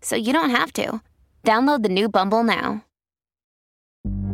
so you don't have to. Download the new Bumble now.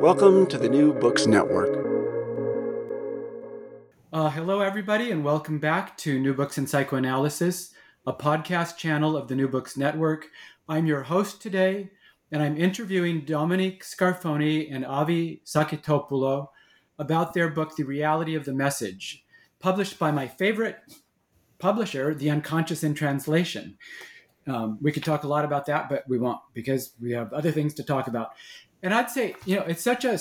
Welcome to the New Books Network. Uh, hello, everybody, and welcome back to New Books in Psychoanalysis, a podcast channel of the New Books Network. I'm your host today, and I'm interviewing Dominique Scarfone and Avgi Saketopoulou about their book, The Reality of the Message, published by my favorite publisher, The Unconscious in Translation. Um, we could talk a lot about that, but we won't because we have other things to talk about. And I'd say, you know, it's such a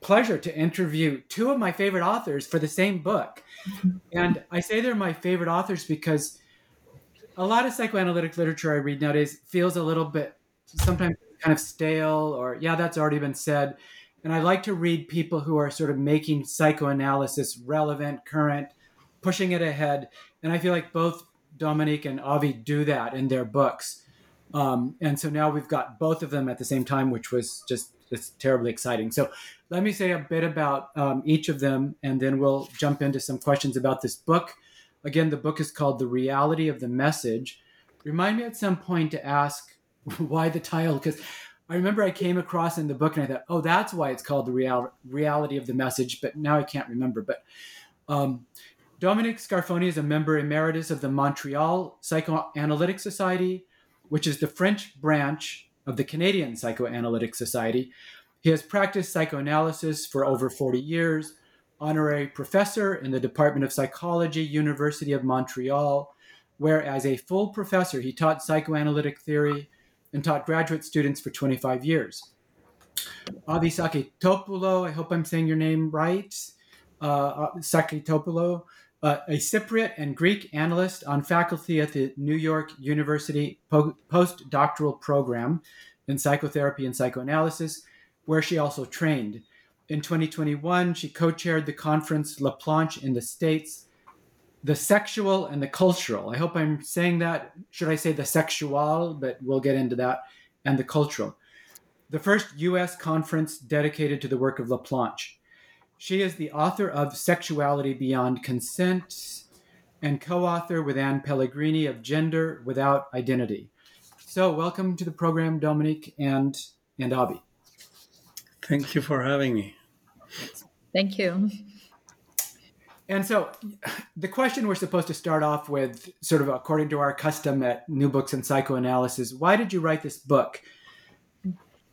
pleasure to interview two of my favorite authors for the same book. And I say they're my favorite authors because a lot of psychoanalytic literature I read nowadays feels a little bit sometimes kind of stale or, yeah, that's already been said. And I like to read people who are sort of making psychoanalysis relevant, current, pushing it ahead. And I feel like both Dominique and Avgi do that in their books. Um, and so now we've got both of them at the same time, which was just it's terribly exciting. So let me say a bit about um, each of them, and then we'll jump into some questions about this book. Again, the book is called The Reality of the Message. Remind me at some point to ask why the title, because I remember I came across in the book and I thought, oh, that's why it's called The Real- Reality of the Message, but now I can't remember. But um, Dominique Scarfone is a member emeritus of the Montreal Psychoanalytic Society, which is the French branch of the Canadian Psychoanalytic Society. He has practiced psychoanalysis for over 40 years, honorary professor in the Department of Psychology, University of Montreal, where as a full professor, he taught psychoanalytic theory and taught graduate students for 25 years. Avgi Saketopoulou, I hope I'm saying your name right, uh, Saketopoulou, uh, a Cypriot and Greek analyst on faculty at the New York University po- postdoctoral program in psychotherapy and psychoanalysis, where she also trained. In 2021, she co chaired the conference Laplanche in the States, The Sexual and the Cultural. I hope I'm saying that. Should I say the sexual? But we'll get into that. And the cultural. The first US conference dedicated to the work of Laplanche. She is the author of Sexuality Beyond Consent and co author with Ann Pellegrini of Gender Without Identity. So, welcome to the program, Dominique and, and Avgi. Thank you for having me. Thank you. And so, the question we're supposed to start off with, sort of according to our custom at New Books and Psychoanalysis, why did you write this book?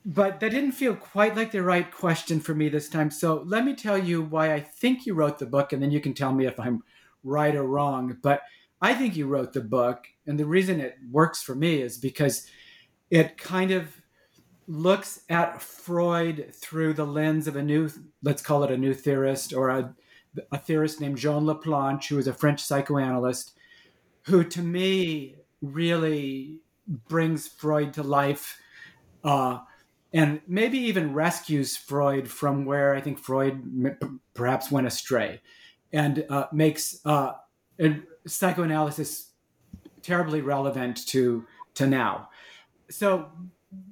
But that didn't feel quite like the right question for me this time. So, let me tell you why I think you wrote the book, and then you can tell me if I'm right or wrong. But I think you wrote the book, and the reason it works for me is because it kind of looks at Freud through the lens of a new, let's call it a new theorist or a, a theorist named Jean Laplanche, who is a French psychoanalyst, who to me really brings Freud to life uh, and maybe even rescues Freud from where I think Freud perhaps went astray and uh, makes uh, psychoanalysis terribly relevant to, to now. So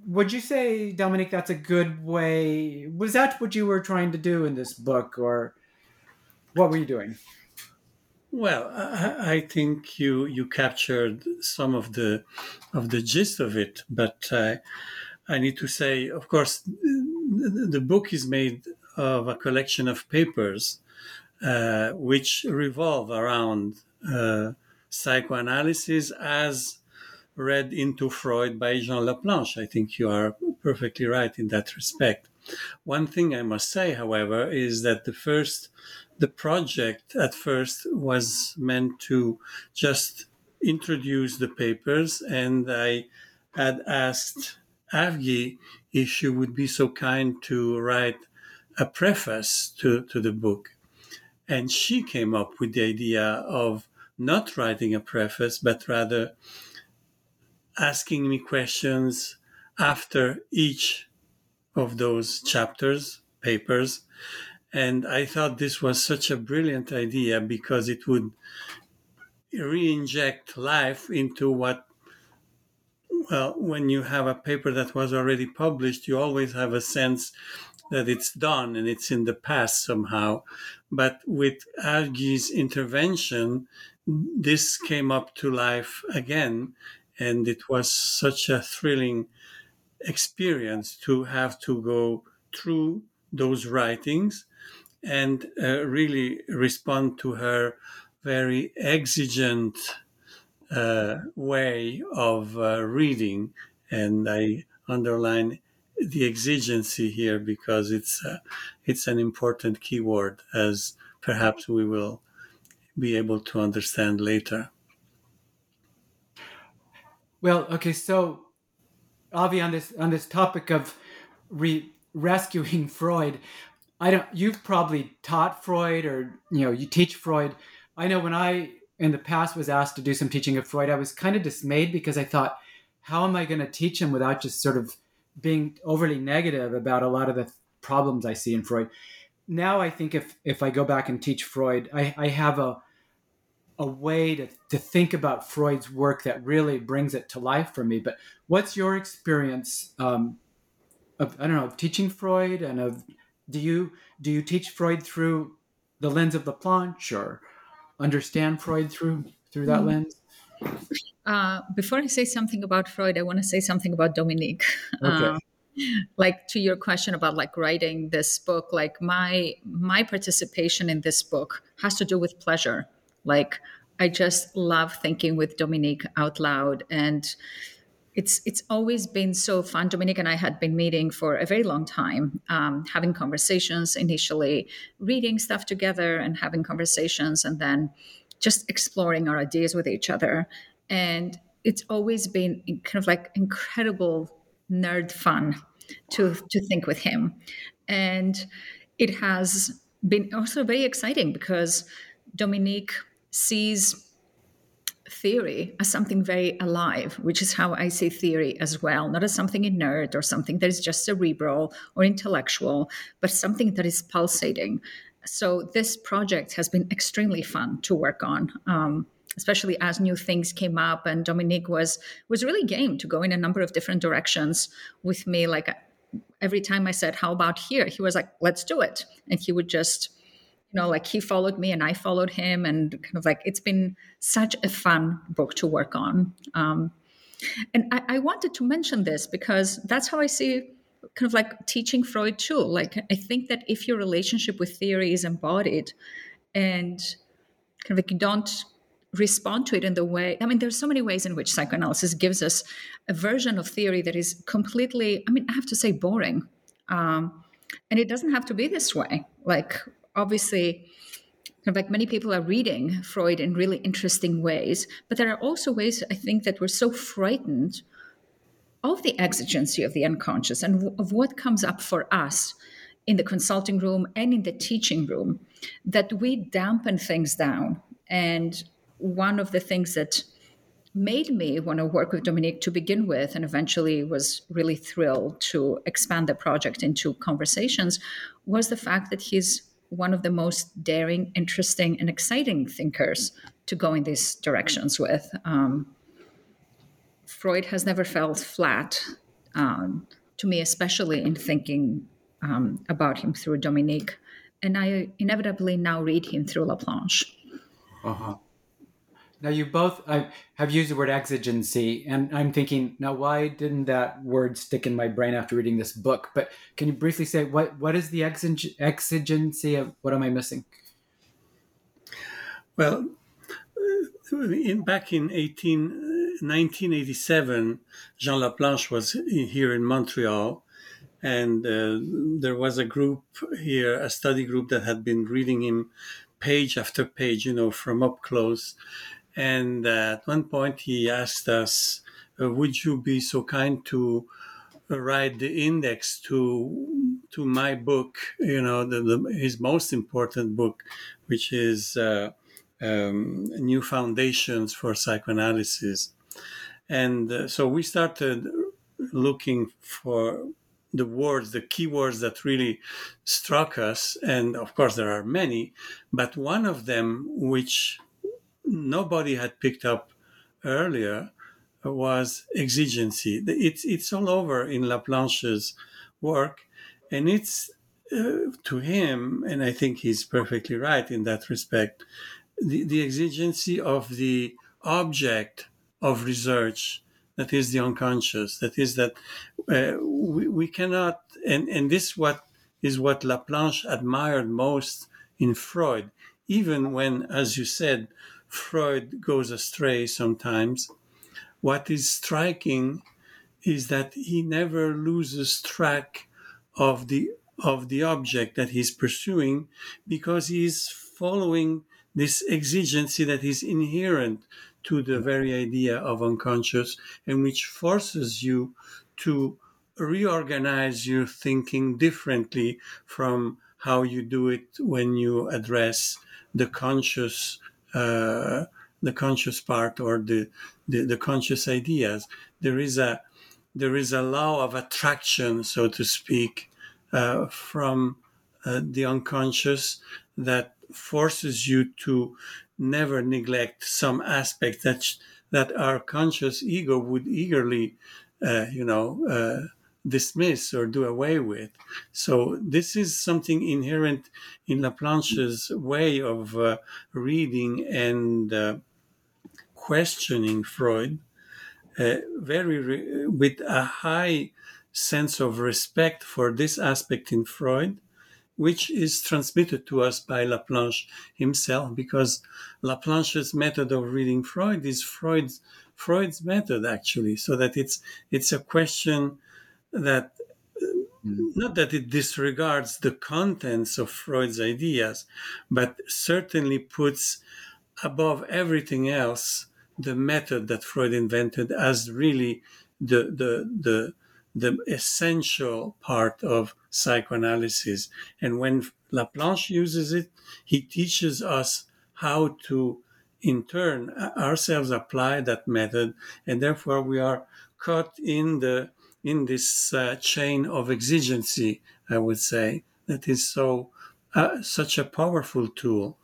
would you say, Dominique, that's a good way? Was that what you were trying to do in this book, or what were you doing? Well, I, I think you you captured some of the of the gist of it, but uh, I need to say, of course, the, book is made of a collection of papers uh, which revolve around uh, psychoanalysis as read into Freud by Jean Laplanche. I think you are perfectly right in that respect. One thing I must say, however, is that the first, the project at first was meant to just introduce the papers, and I had asked Avgi if she would be so kind to write a preface to, to the book. And she came up with the idea of not writing a preface, but rather asking me questions after each of those chapters, papers. And I thought this was such a brilliant idea because it would re inject life into what, well, when you have a paper that was already published, you always have a sense that it's done and it's in the past somehow. But with Avgi's intervention, this came up to life again and it was such a thrilling experience to have to go through those writings and uh, really respond to her very exigent uh, way of uh, reading. And I underline the exigency here because it's uh, it's an important keyword, as perhaps we will be able to understand later. Well, okay, so Avgi, on this on this topic of re- rescuing Freud, I don't. You've probably taught Freud, or you know, you teach Freud. I know when I in the past was asked to do some teaching of Freud, I was kind of dismayed because I thought, how am I going to teach him without just sort of being overly negative about a lot of the problems I see in Freud? Now I think if if I go back and teach Freud, I, I have a a way to, to think about Freud's work that really brings it to life for me. But what's your experience um, of I don't know of teaching Freud and of do you do you teach Freud through the lens of Laplanche or understand Freud through through that mm. lens? Uh, before I say something about Freud, I want to say something about Dominique. Okay. Uh, like to your question about like writing this book like my my participation in this book has to do with pleasure like I just love thinking with Dominique out loud and it's it's always been so fun. Dominique and I had been meeting for a very long time, um, having conversations initially, reading stuff together and having conversations, and then just exploring our ideas with each other. And it's always been kind of like incredible nerd fun to to think with him, and it has been also very exciting because Dominique sees theory as something very alive, which is how I see theory as well, not as something inert or something that is just cerebral or intellectual, but something that is pulsating. So this project has been extremely fun to work on. Um, especially as new things came up and dominique was was really game to go in a number of different directions with me like every time i said how about here he was like let's do it and he would just you know like he followed me and i followed him and kind of like it's been such a fun book to work on. Um, and I, I wanted to mention this because that's how i see kind of like teaching freud too. Like i think that if your relationship with theory is embodied and kind of like you don't respond to it in the way i mean there's so many ways in which psychoanalysis gives us a version of theory that is completely i mean i have to say boring. Um, and it doesn't have to be this way. Like obviously in fact, many people are reading Freud in really interesting ways, but there are also ways I think that we're so frightened of the exigency of the unconscious and of what comes up for us in the consulting room and in the teaching room that we dampen things down. And one of the things that made me want to work with Dominique to begin with, and eventually was really thrilled to expand the project into conversations, was the fact that he's one of the most daring, interesting, and exciting thinkers to go in these directions with. Um, Freud has never felt flat um, to me, especially in thinking um, about him through Dominique. And I inevitably now read him through Laplanche. Uh-huh. Now, you both I have used the word exigency, and I'm thinking, now, why didn't that word stick in my brain after reading this book? But can you briefly say what, what is the exigency of what am I missing? Well, in, back in 18, 1987, Jean Laplanche was here in Montreal, and uh, there was a group here, a study group that had been reading him page after page, you know, from up close. And uh, at one point, he asked us, uh, "Would you be so kind to write the index to to my book? You know, the, the, his most important book, which is uh, um, New Foundations for Psychoanalysis." And uh, so we started looking for the words, the keywords that really struck us. And of course, there are many, but one of them, which nobody had picked up earlier, was exigency. It's, it's all over in Laplanche's work, and it's uh, to him, and I think he's perfectly right in that respect, the, the exigency of the object of research that is the unconscious that is that uh, we, we cannot and and this what is what laplanche admired most in freud even when as you said freud goes astray sometimes. What is striking is that he never loses track of the of the object that he's pursuing because he's following this exigency that is inherent to the very idea of unconscious and which forces you to reorganize your thinking differently from how you do it when you address the conscious uh, the conscious part or the, the, the conscious ideas. There is a there is a law of attraction so to speak uh, from uh, the unconscious that forces you to never neglect some aspect that that our conscious ego would eagerly, uh, you know, uh, dismiss or do away with. So this is something inherent in Laplanche's way of uh, reading and uh, questioning Freud, uh, very re- with a high sense of respect for this aspect in Freud which is transmitted to us by Laplanche himself, because Laplanche's method of reading Freud is Freud's Freud's method actually, so that it's it's a question that mm-hmm. not that it disregards the contents of Freud's ideas, but certainly puts above everything else the method that Freud invented as really the the the the essential part of psychoanalysis. And when Laplanche uses it, he teaches us how to, in turn, ourselves apply that method, and therefore we are caught in the in this uh, chain of exigency. I would say that is so uh, such a powerful tool.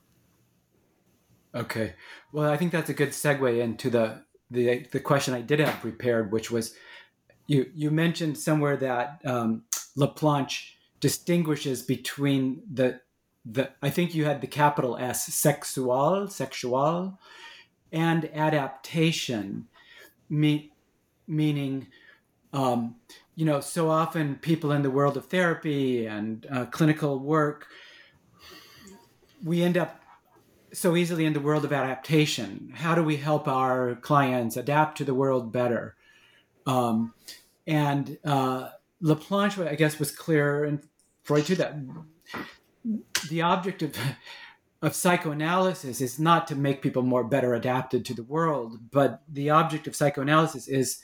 Okay, well, I think that's a good segue into the the the question I did have prepared, which was you you mentioned somewhere that um, Laplanche distinguishes between the the I think you had the capital S sexual sexual and adaptation me, meaning um, you know so often people in the world of therapy and uh, clinical work we end up so easily in the world of adaptation. How do we help our clients adapt to the world better? Um, and uh, Laplanche, I guess, was clear, and Freud too, that the object of of psychoanalysis is not to make people more better adapted to the world, but the object of psychoanalysis is,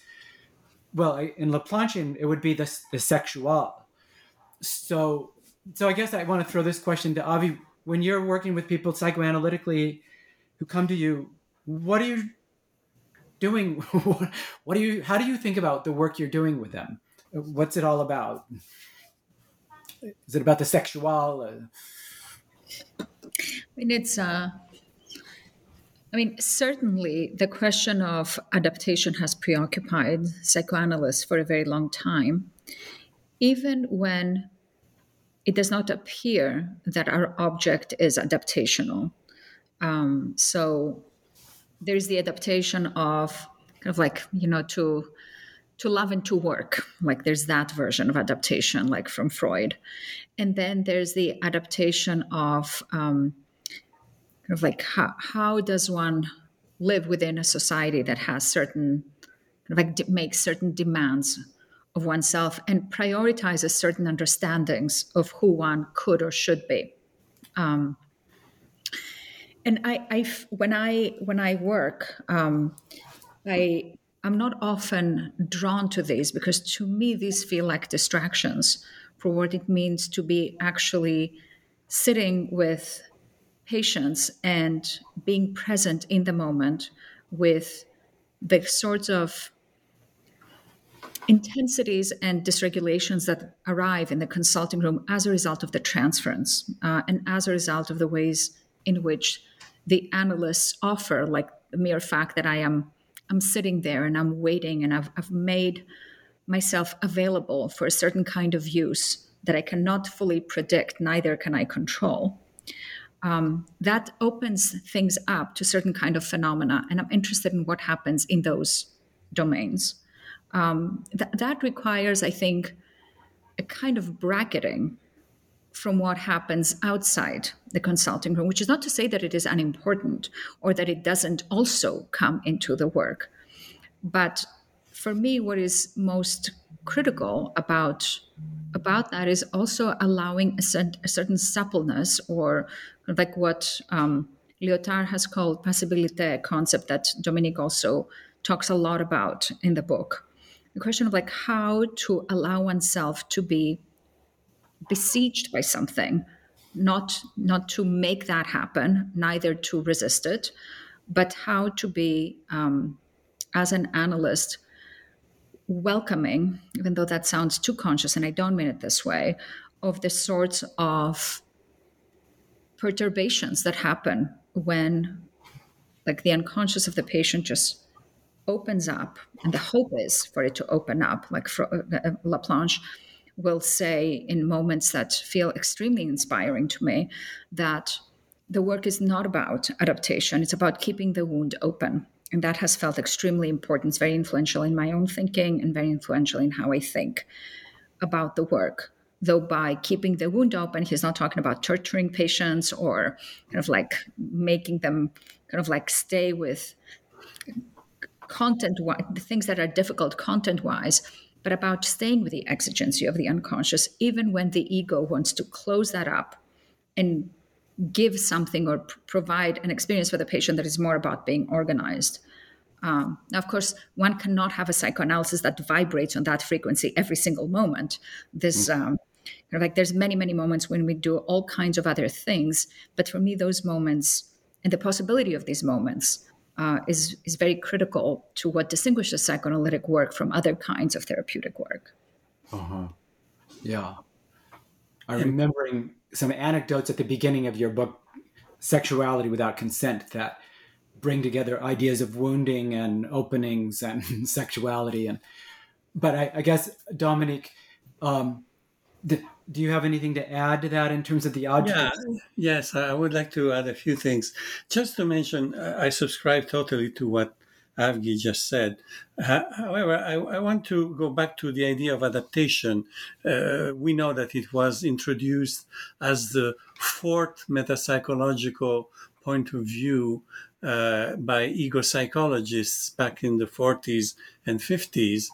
well, in Laplanchian, it would be the, the sexual. So, so I guess I want to throw this question to Avgi: When you're working with people psychoanalytically who come to you, what are you doing? what do you? How do you think about the work you're doing with them? What's it all about? Is it about the sexual? I mean, it's uh, I mean, certainly the question of adaptation has preoccupied psychoanalysts for a very long time, even when it does not appear that our object is adaptational. Um, so there's the adaptation of kind of like, you know, to to love and to work. Like there's that version of adaptation, like from Freud. And then there's the adaptation of um, kind of like how, how does one live within a society that has certain kind of like de- makes certain demands of oneself and prioritizes certain understandings of who one could or should be? Um, and I, I when i when i work um, i i'm not often drawn to these because to me these feel like distractions for what it means to be actually sitting with patients and being present in the moment with the sorts of intensities and dysregulations that arrive in the consulting room as a result of the transference uh, and as a result of the ways in which the analysts offer like the mere fact that i am i'm sitting there and i'm waiting and i've, I've made myself available for a certain kind of use that i cannot fully predict neither can i control um, that opens things up to certain kind of phenomena and i'm interested in what happens in those domains. Um, th- that requires i think a kind of bracketing from what happens outside the consulting room which is not to say that it is unimportant or that it doesn't also come into the work. But for me what is most critical about about that is also allowing a, a certain suppleness or like what um, Lyotard has called passibilité, concept that Dominique also talks a lot about in the book. The question of like how to allow oneself to be besieged by something, not not to make that happen, neither to resist it, but how to be um, as an analyst welcoming, even though that sounds too conscious, and I don't mean it this way, of the sorts of perturbations that happen when like the unconscious of the patient just opens up and the hope is for it to open up like uh, uh, laplanche will say in moments that feel extremely inspiring to me that the work is not about adaptation it's about keeping the wound open and that has felt extremely important. It's very influential in my own thinking and very influential in how i think about the work. Though by keeping the wound open he's not talking about torturing patients or kind of like making them kind of like stay with content the things that are difficult content wise but about staying with the exigency of the unconscious even when the ego wants to close that up and give something or pr- provide an experience for the patient that is more about being organized. Um, now, of course, one cannot have a psychoanalysis that vibrates on that frequency every single moment. This mm. um, kind of like there's many many moments when we do all kinds of other things but for me those moments and the possibility of these moments uh, is is very critical to what distinguishes psychoanalytic work from other kinds of therapeutic work. Uh-huh. Yeah. I'm remembering some anecdotes at the beginning of your book sexuality without consent that bring together ideas of wounding and openings and sexuality and but I, I guess Dominique, um, do you have anything to add to that in terms of the object? Yeah, yes, I would like to add a few things. Just to mention, I subscribe totally to what Avgi just said. However, I, I, want to go back to the idea of adaptation. Uh, we know that it was introduced as the fourth metapsychological point of view uh, by ego psychologists back in the 40s and 50s,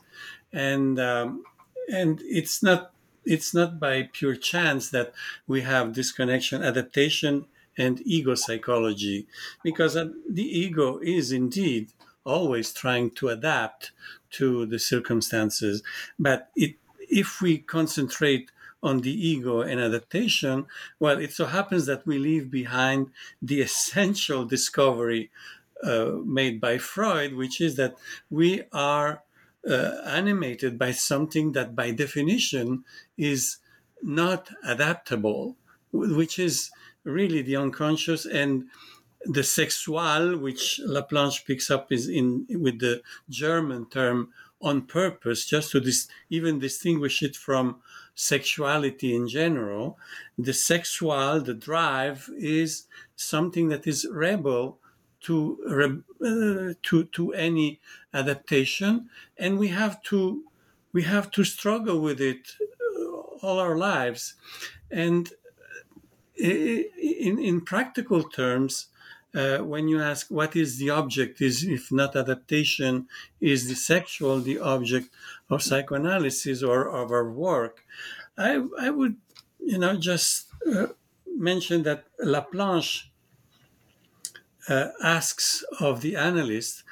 and um, and it's not it's not by pure chance that we have this connection adaptation and ego psychology because uh, the ego is indeed always trying to adapt to the circumstances. But it, if we concentrate on the ego and adaptation well it so happens that we leave behind the essential discovery uh, made by freud which is that we are uh, animated by something that by definition is not adaptable, which is really the unconscious and the sexual, which Laplanche picks up, is in with the German term on purpose, just to dis- even distinguish it from sexuality in general. The sexual, the drive, is something that is rebel to uh, to to any adaptation, and we have to we have to struggle with it uh, all our lives, and uh, in in practical terms. Uh, when you ask what is the object, is if not adaptation, is the sexual the object of psychoanalysis or of our work? I I would, you know, just uh, mention that Laplanche uh, asks of the analyst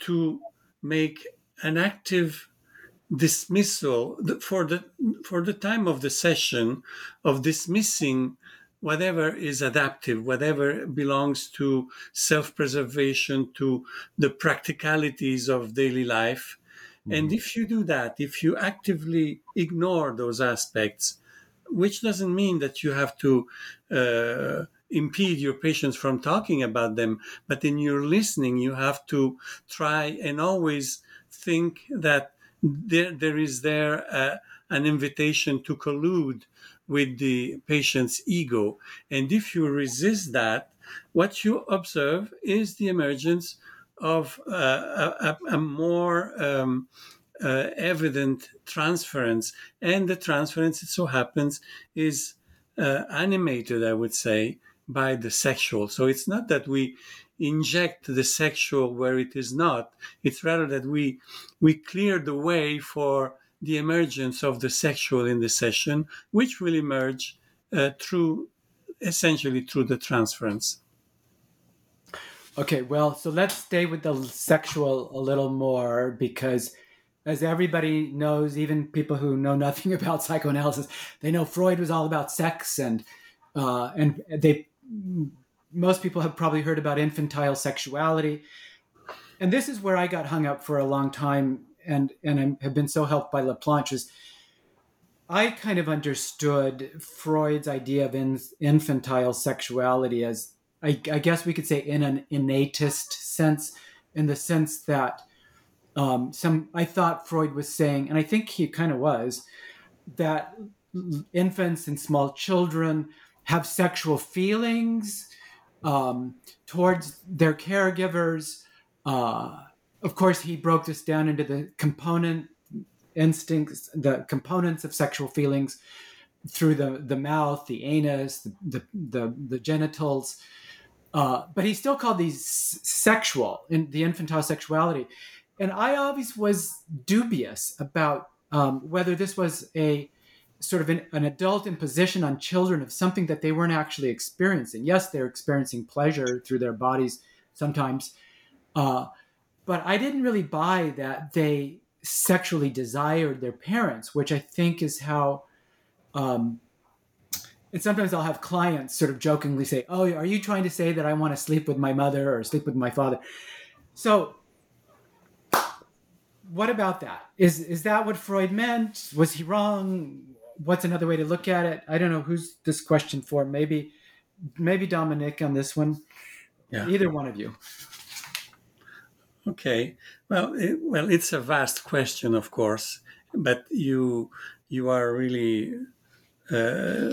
to make an active dismissal for the for the time of the session of dismissing whatever is adaptive whatever belongs to self-preservation to the practicalities of daily life mm-hmm. and if you do that if you actively ignore those aspects which doesn't mean that you have to uh, impede your patients from talking about them. But in your listening, you have to try and always think that there, there is there uh, an invitation to collude with the patient's ego. And if you resist that, what you observe is the emergence of uh, a, a, more um, uh, evident transference. And the transference, it so happens, is uh, animated, I would say, by the sexual. So it's not that we inject the sexual where it is not. It's rather that we we clear the way for the emergence of the sexual in the session, which will emerge uh, through essentially through the transference. Okay, well, so let's stay with the sexual a little more because as everybody knows, even people who know nothing about psychoanalysis, they know Freud was all about sex and uh, and they most people have probably heard about infantile sexuality. And this is where I got hung up for a long time and, and I have been so helped by Laplanche is I kind of understood Freud's idea of in, infantile sexuality as, I, I, guess we could say, in an innatist sense, in the sense that um, some I thought Freud was saying, and I think he kind of was, that infants and small children have sexual feelings um, towards their caregivers. Uh, of course, he broke this down into the component instincts, the components of sexual feelings through the, the mouth, the anus, the, the, the, the genitals. Uh, but he still called these sexual in the infantile sexuality. And I always was dubious about um, whether this was a sort of an, an, adult imposition on children of something that they weren't actually experiencing. Yes, they're experiencing pleasure through their bodies sometimes, uh, but I didn't really buy that they sexually desired their parents, which I think is how. Um, and sometimes I'll have clients sort of jokingly say, "Oh, are you trying to say that I want to sleep with my mother or sleep with my father?" So what about that? Is is that what Freud meant? Was he wrong? what's another way to look at it? I don't know who's this question for. Maybe, maybe Dominique on this one. Yeah. Either one of you. Okay. Well, it, well, it's a vast question, of course, but you you are really uh,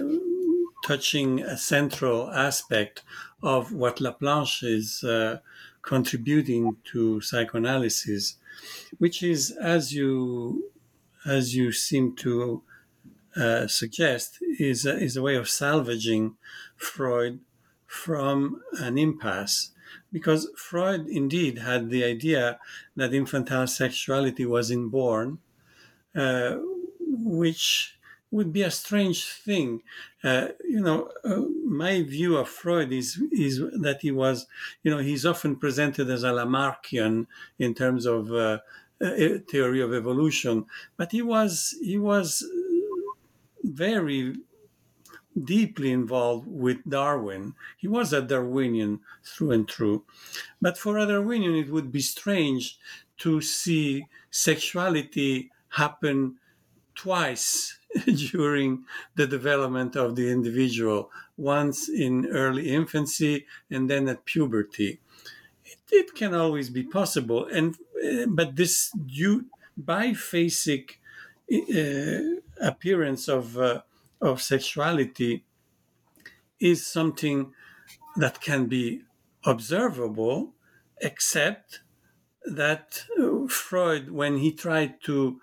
touching a central aspect of what Laplanche is uh, contributing to psychoanalysis, which is, as you as you seem to uh, suggest is a, is a way of salvaging Freud from an impasse. Because Freud indeed had the idea that infantile sexuality was inborn, uh, which would be a strange thing. Uh, you know, uh, my view of Freud is is that he was, you know, he's often presented as a Lamarckian in terms of uh, theory of evolution, but he was he was very deeply involved with Darwin. He was a Darwinian through and through. But for a Darwinian, it would be strange to see sexuality happen twice during the development of the individual once in early infancy and then at puberty. It, it can always be possible, and uh, but this due biphasic uh, appearance of uh, of sexuality is something that can be observable, except that uh, Freud, when he tried to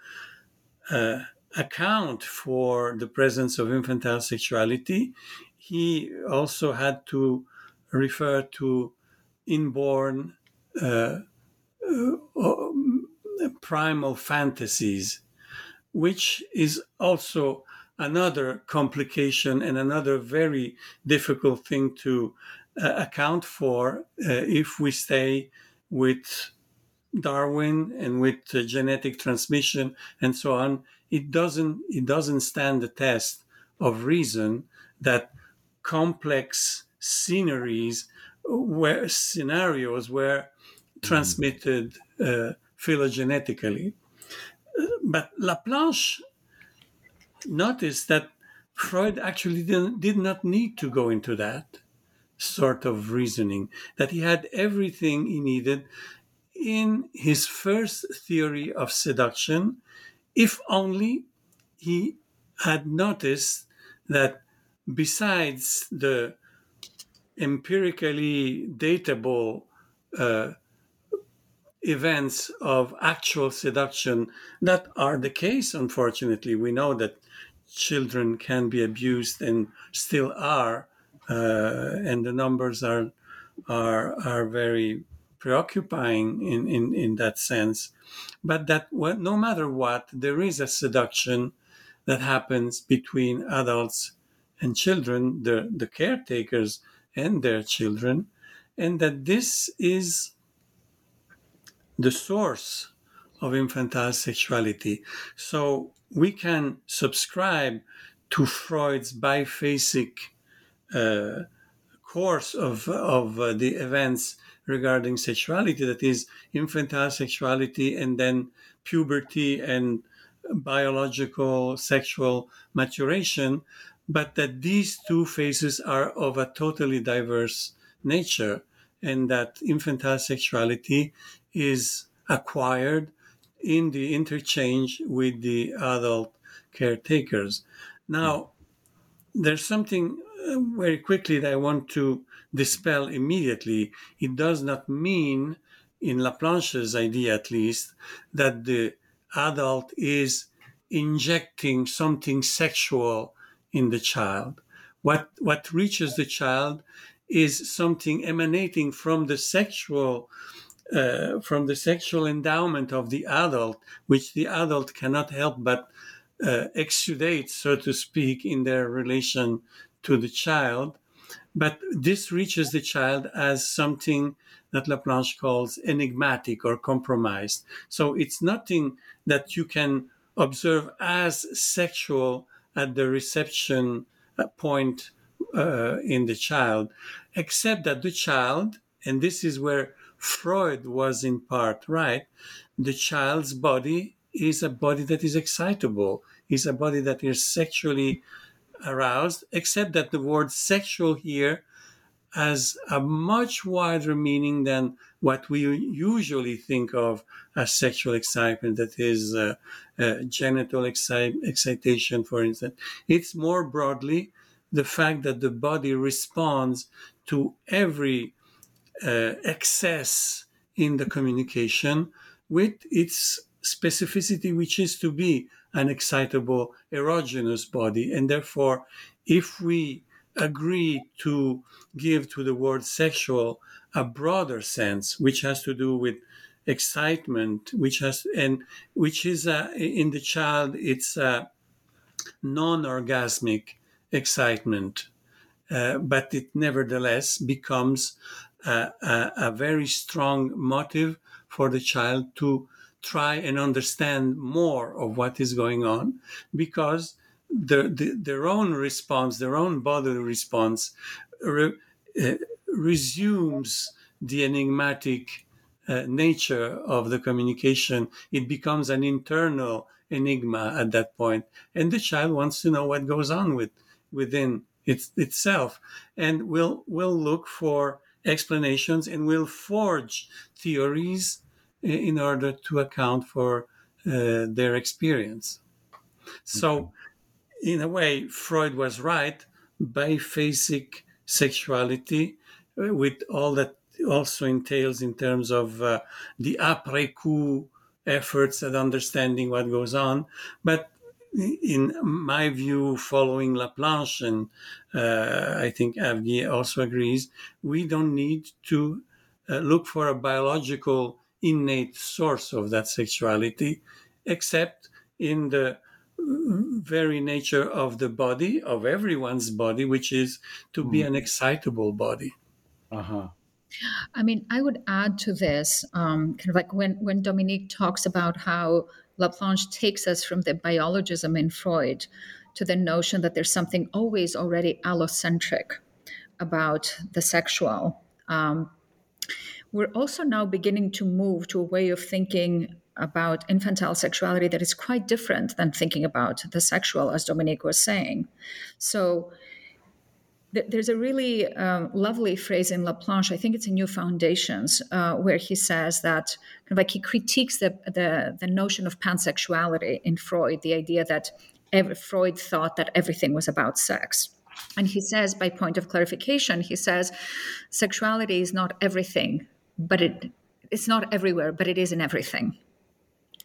uh, account for the presence of infantile sexuality, he also had to refer to inborn uh, uh, primal fantasies, which is also another complication and another very difficult thing to uh, account for uh, if we stay with Darwin and with uh, genetic transmission and so on. It doesn't it doesn't stand the test of reason that complex sceneries where scenarios were transmitted uh, phylogenetically. But Laplanche noticed that Freud actually did not need to go into that sort of reasoning, that he had everything he needed in his first theory of seduction, if only he had noticed that besides the empirically datable uh, events of actual seduction that are the case, unfortunately. We know that children can be abused and still are, uh, and the numbers are are are very preoccupying in, in, in that sense. But that no matter what, there is a seduction that happens between adults and children, the, the caretakers and their children, and that this is the source of infantile sexuality. So we can subscribe to Freud's biphasic uh, course of, of uh, the events regarding sexuality that is infantile sexuality and then puberty and biological sexual maturation but that these two phases are of a totally diverse nature and that infantile sexuality is acquired in the interchange with the adult caretakers. Now, there's something uh, very quickly that I want to dispel immediately. It does not mean, in Laplanche's idea at least, that the adult is injecting something sexual in the child. What, what reaches the child is something emanating from the sexual uh, from the sexual endowment of the adult, which the adult cannot help but uh, exudate, so to speak, in their relation to the child. But this reaches the child as something that Laplanche calls enigmatic or compromised. So it's nothing that you can observe as sexual at the reception uh, point uh, in the child, except that the child, and this is where Freud was in part right, the child's body is a body that is excitable, is a body that is sexually aroused, except that the word sexual here has a much wider meaning than what we usually think of as sexual excitement, that is uh, uh, genital excite- excitation, for instance. It's more broadly the fact that the body responds to every uh, excess in the communication with its specificity, which is to be an excitable erogenous body. And therefore, if we agree to give to the word sexual a broader sense, which has to do with excitement, which has and which is a, in the child, it's a non-orgasmic excitement, uh, but it nevertheless becomes a, a, very strong motive for the child to try and understand more of what is going on because the, the, their own response, their own bodily response, re, uh, resumes the enigmatic uh, nature of the communication. It becomes an internal enigma at that point, and the child wants to know what goes on with within it's, itself, and will will look for explanations and will forge theories in order to account for uh, their experience. So, in a way, Freud was right. Biphasic sexuality, uh, with all that also entails in terms of uh, the après coup efforts at understanding what goes on. But in my view, following Laplanche, and uh, I think Avgi also agrees, we don't need to uh, look for a biological innate source of that sexuality, except in the very nature of the body, of everyone's body, which is to be hmm. an excitable body. Uh huh. I mean, I would add to this, um, kind of like when when Dominique talks about how Laplanche takes us from the biologism in Freud to the notion that there's something always already allocentric about the sexual. Um, we're also now beginning to move to a way of thinking about infantile sexuality that is quite different than thinking about the sexual, as Dominique was saying. So th- there's a really um, lovely phrase in Laplanche, I think it's in New Foundations, uh, where he says that kind of like he critiques the, the, the notion of pansexuality in Freud, the idea that every, Freud thought that everything was about sex. And he says, by point of clarification, he says, sexuality is not everything but it it's not everywhere, but it is in everything.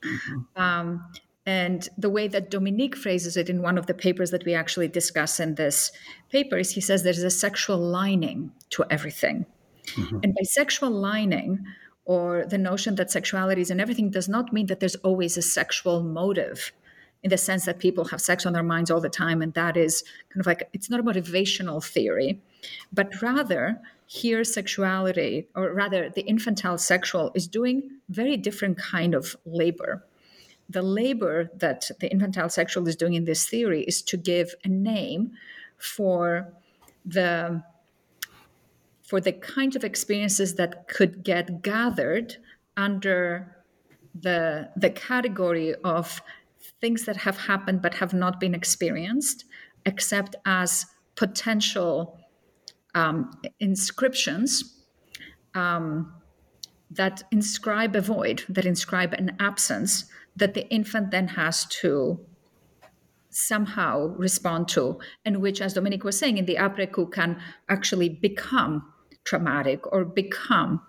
Mm-hmm. Um, and the way that Dominique phrases it in one of the papers that we actually discuss in this paper is he says there's a sexual lining to everything. Mm-hmm. And by sexual lining, or the notion that sexuality is in everything, does not mean that there's always a sexual motive in the sense that people have sex on their minds all the time. And that is kind of like, it's not a motivational theory, but rather here sexuality or rather the infantile sexual is doing very different kind of labor the labor that the infantile sexual is doing in this theory is to give a name for the for the kind of experiences that could get gathered under the the category of things that have happened but have not been experienced except as potential um, inscriptions um, that inscribe a void, that inscribe an absence that the infant then has to somehow respond to, and which, as Dominique was saying, in the après can actually become traumatic or become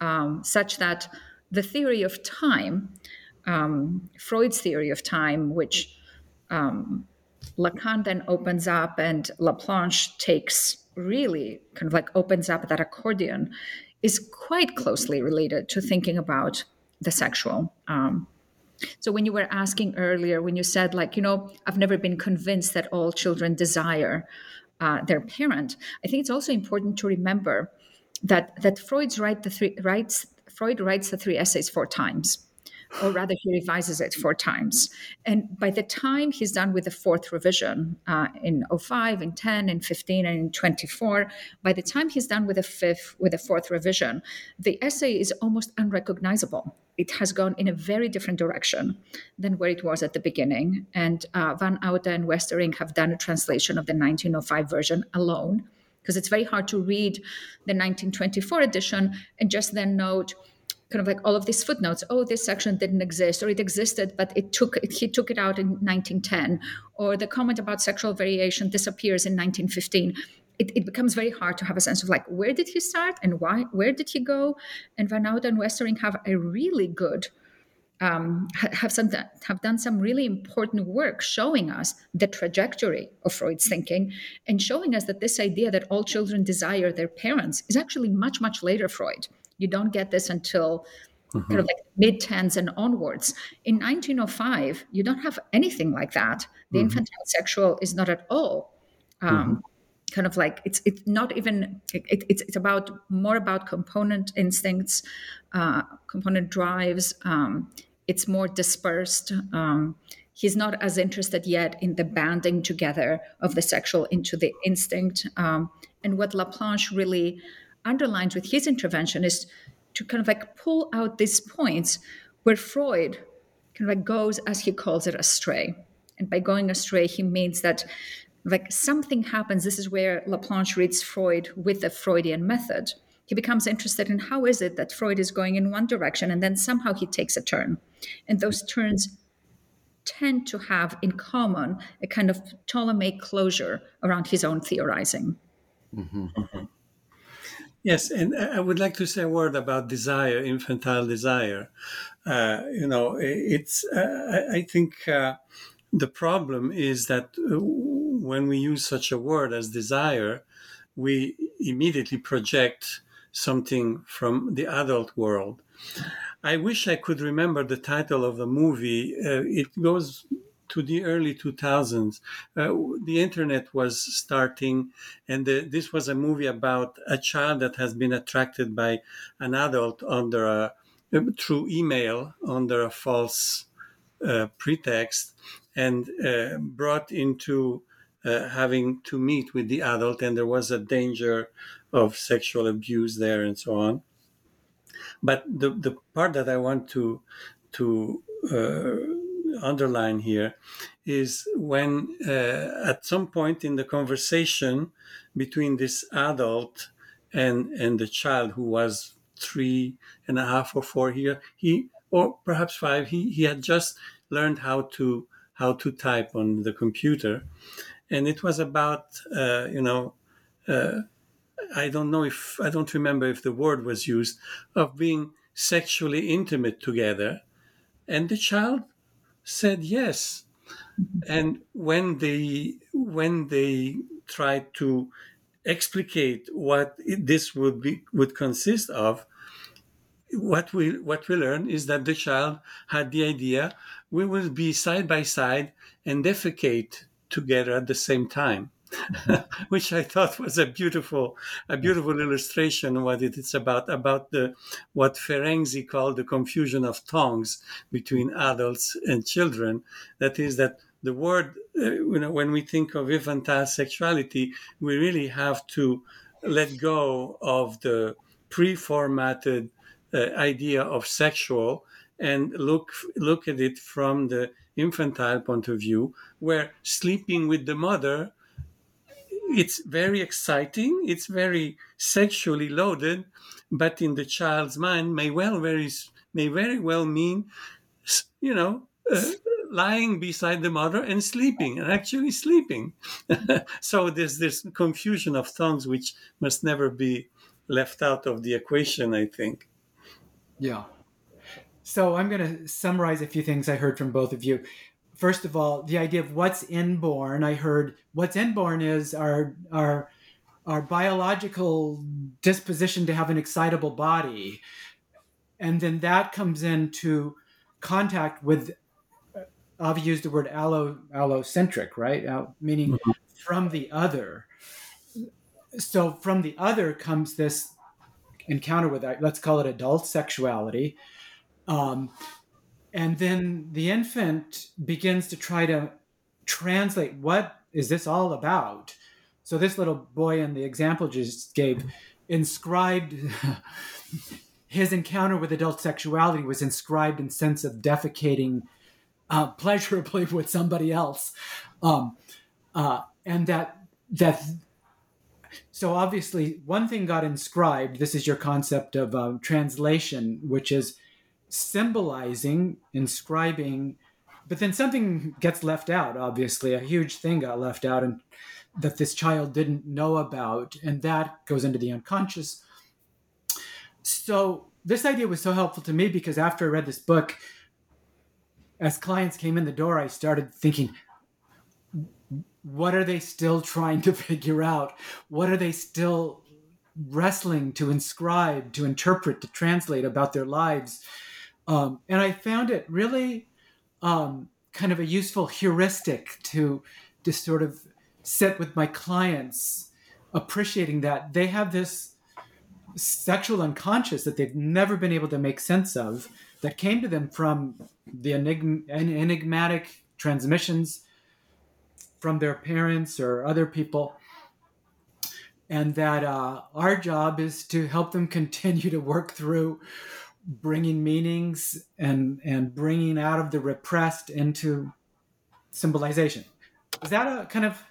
um, such that the theory of time, um, Freud's theory of time, which um, Lacan then opens up and Laplanche takes really kind of like opens up that accordion is quite closely related to thinking about the sexual. Um, so when you were asking earlier, when you said like, you know, I've never been convinced that all children desire uh, their parent, I think it's also important to remember that that Freud's write the three writes Freud writes the three essays four times or rather, he revises it four times. And by the time he's done with the fourth revision uh, in 05, in 10, in 15, and in 24, by the time he's done with the fifth, with the fourth revision, the essay is almost unrecognizable. It has gone in a very different direction than where it was at the beginning. And uh, Van Haute and Westerink have done a translation of the 1905 version alone because it's very hard to read the 1924 edition and just then note kind of like all of these footnotes oh this section didn't exist or it existed but it took it, he took it out in 1910 or the comment about sexual variation disappears in 1915 it, it, becomes very hard to have a sense of like where did he start and why where did he go? And van Haute and Westerink have a really good um, have some have done some really important work showing us the trajectory of Freud's thinking and showing us that this idea that all children desire their parents is actually much much later Freud. You don't get this until mm-hmm. kind of like mid tens and onwards. In 1905, you don't have anything like that. The mm-hmm. infantile sexual is not at all. Um, mm-hmm. Kind of like it's it's not even it, it's it's about more about component instincts, uh, component drives. Um, it's more dispersed. Um, he's not as interested yet in the banding together of the sexual into the instinct. Um, and what Laplanche really underlines with his intervention is to kind of like pull out these points where Freud kind of like goes, as he calls it, astray. And by going astray, he means that like something happens. This is where Laplanche reads Freud with the Freudian method. He becomes interested in how is it that Freud is going in one direction and then somehow he takes a turn. And those turns tend to have in common a kind of Ptolemaic closure around his own theorizing. Mm-hmm. Yes, and I would like to say a word about desire, infantile desire. Uh, you know, it's, uh, I think uh, the problem is that uh, when we use such a word as desire, we immediately project something from the adult world. I wish I could remember the title of the movie. Uh, it goes to the early 2000s. Uh, the internet was starting, and the, this was a movie about a child that has been attracted by an adult under a through email under a false uh, pretext and uh, brought into uh, having to meet with the adult, and there was a danger of sexual abuse there and so on. But the, the part that I want to to uh, underline here is when uh, at some point in the conversation between this adult and and the child who was three and a half or four here he or perhaps five he, he had just learned how to how to type on the computer. And it was about uh, you know uh, I don't know if I don't remember if the word was used of being sexually intimate together, and the child said yes. And when they when they tried to explicate what this would be would consist of, what we what we learn is that the child had the idea we will be side by side and defecate together at the same time. which I thought was a beautiful, a beautiful illustration of what it is about, about the what Ferenczi called the confusion of tongues between adults and children. That is that the word, uh, you know, when we think of infantile sexuality, we really have to let go of the pre-formatted uh, idea of sexual and look look at it from the infantile point of view, where sleeping with the mother it's very exciting it's very sexually loaded but in the child's mind may well very may very well mean you know uh, lying beside the mother and sleeping and actually sleeping. So there's this confusion of tongues which must never be left out of the equation i think. Yeah. So i'm going to summarize a few things i heard from both of you first of all, the idea of what's inborn. I heard what's inborn is our our our biological disposition to have an excitable body, and then that comes into contact with. I've used the word allo allocentric, right? Uh, meaning mm-hmm. from the other. So from the other comes this encounter with let's call it adult sexuality. Um, and then the infant begins to try to translate what is this all about? So this little boy in the example just gave inscribed his encounter with adult sexuality was inscribed in sense of defecating uh, pleasurably with somebody else. Um, uh, and that that so obviously one thing got inscribed. This is your concept of um, translation which is symbolizing, inscribing, but then something gets left out, obviously. A huge thing got left out and that this child didn't know about, and that goes into the unconscious. So this idea was so helpful to me because after I read this book, as clients came in the door, I started thinking, what are they still trying to figure out? What are they still wrestling to inscribe, to interpret, to translate about their lives? Um, and I found it really um, kind of a useful heuristic to to sort of sit with my clients, appreciating that they have this sexual unconscious that they've never been able to make sense of that came to them from the enigm- enigmatic transmissions from their parents or other people. And that uh, our job is to help them continue to work through bringing meanings and and bringing out of the repressed into symbolization. Is that a kind of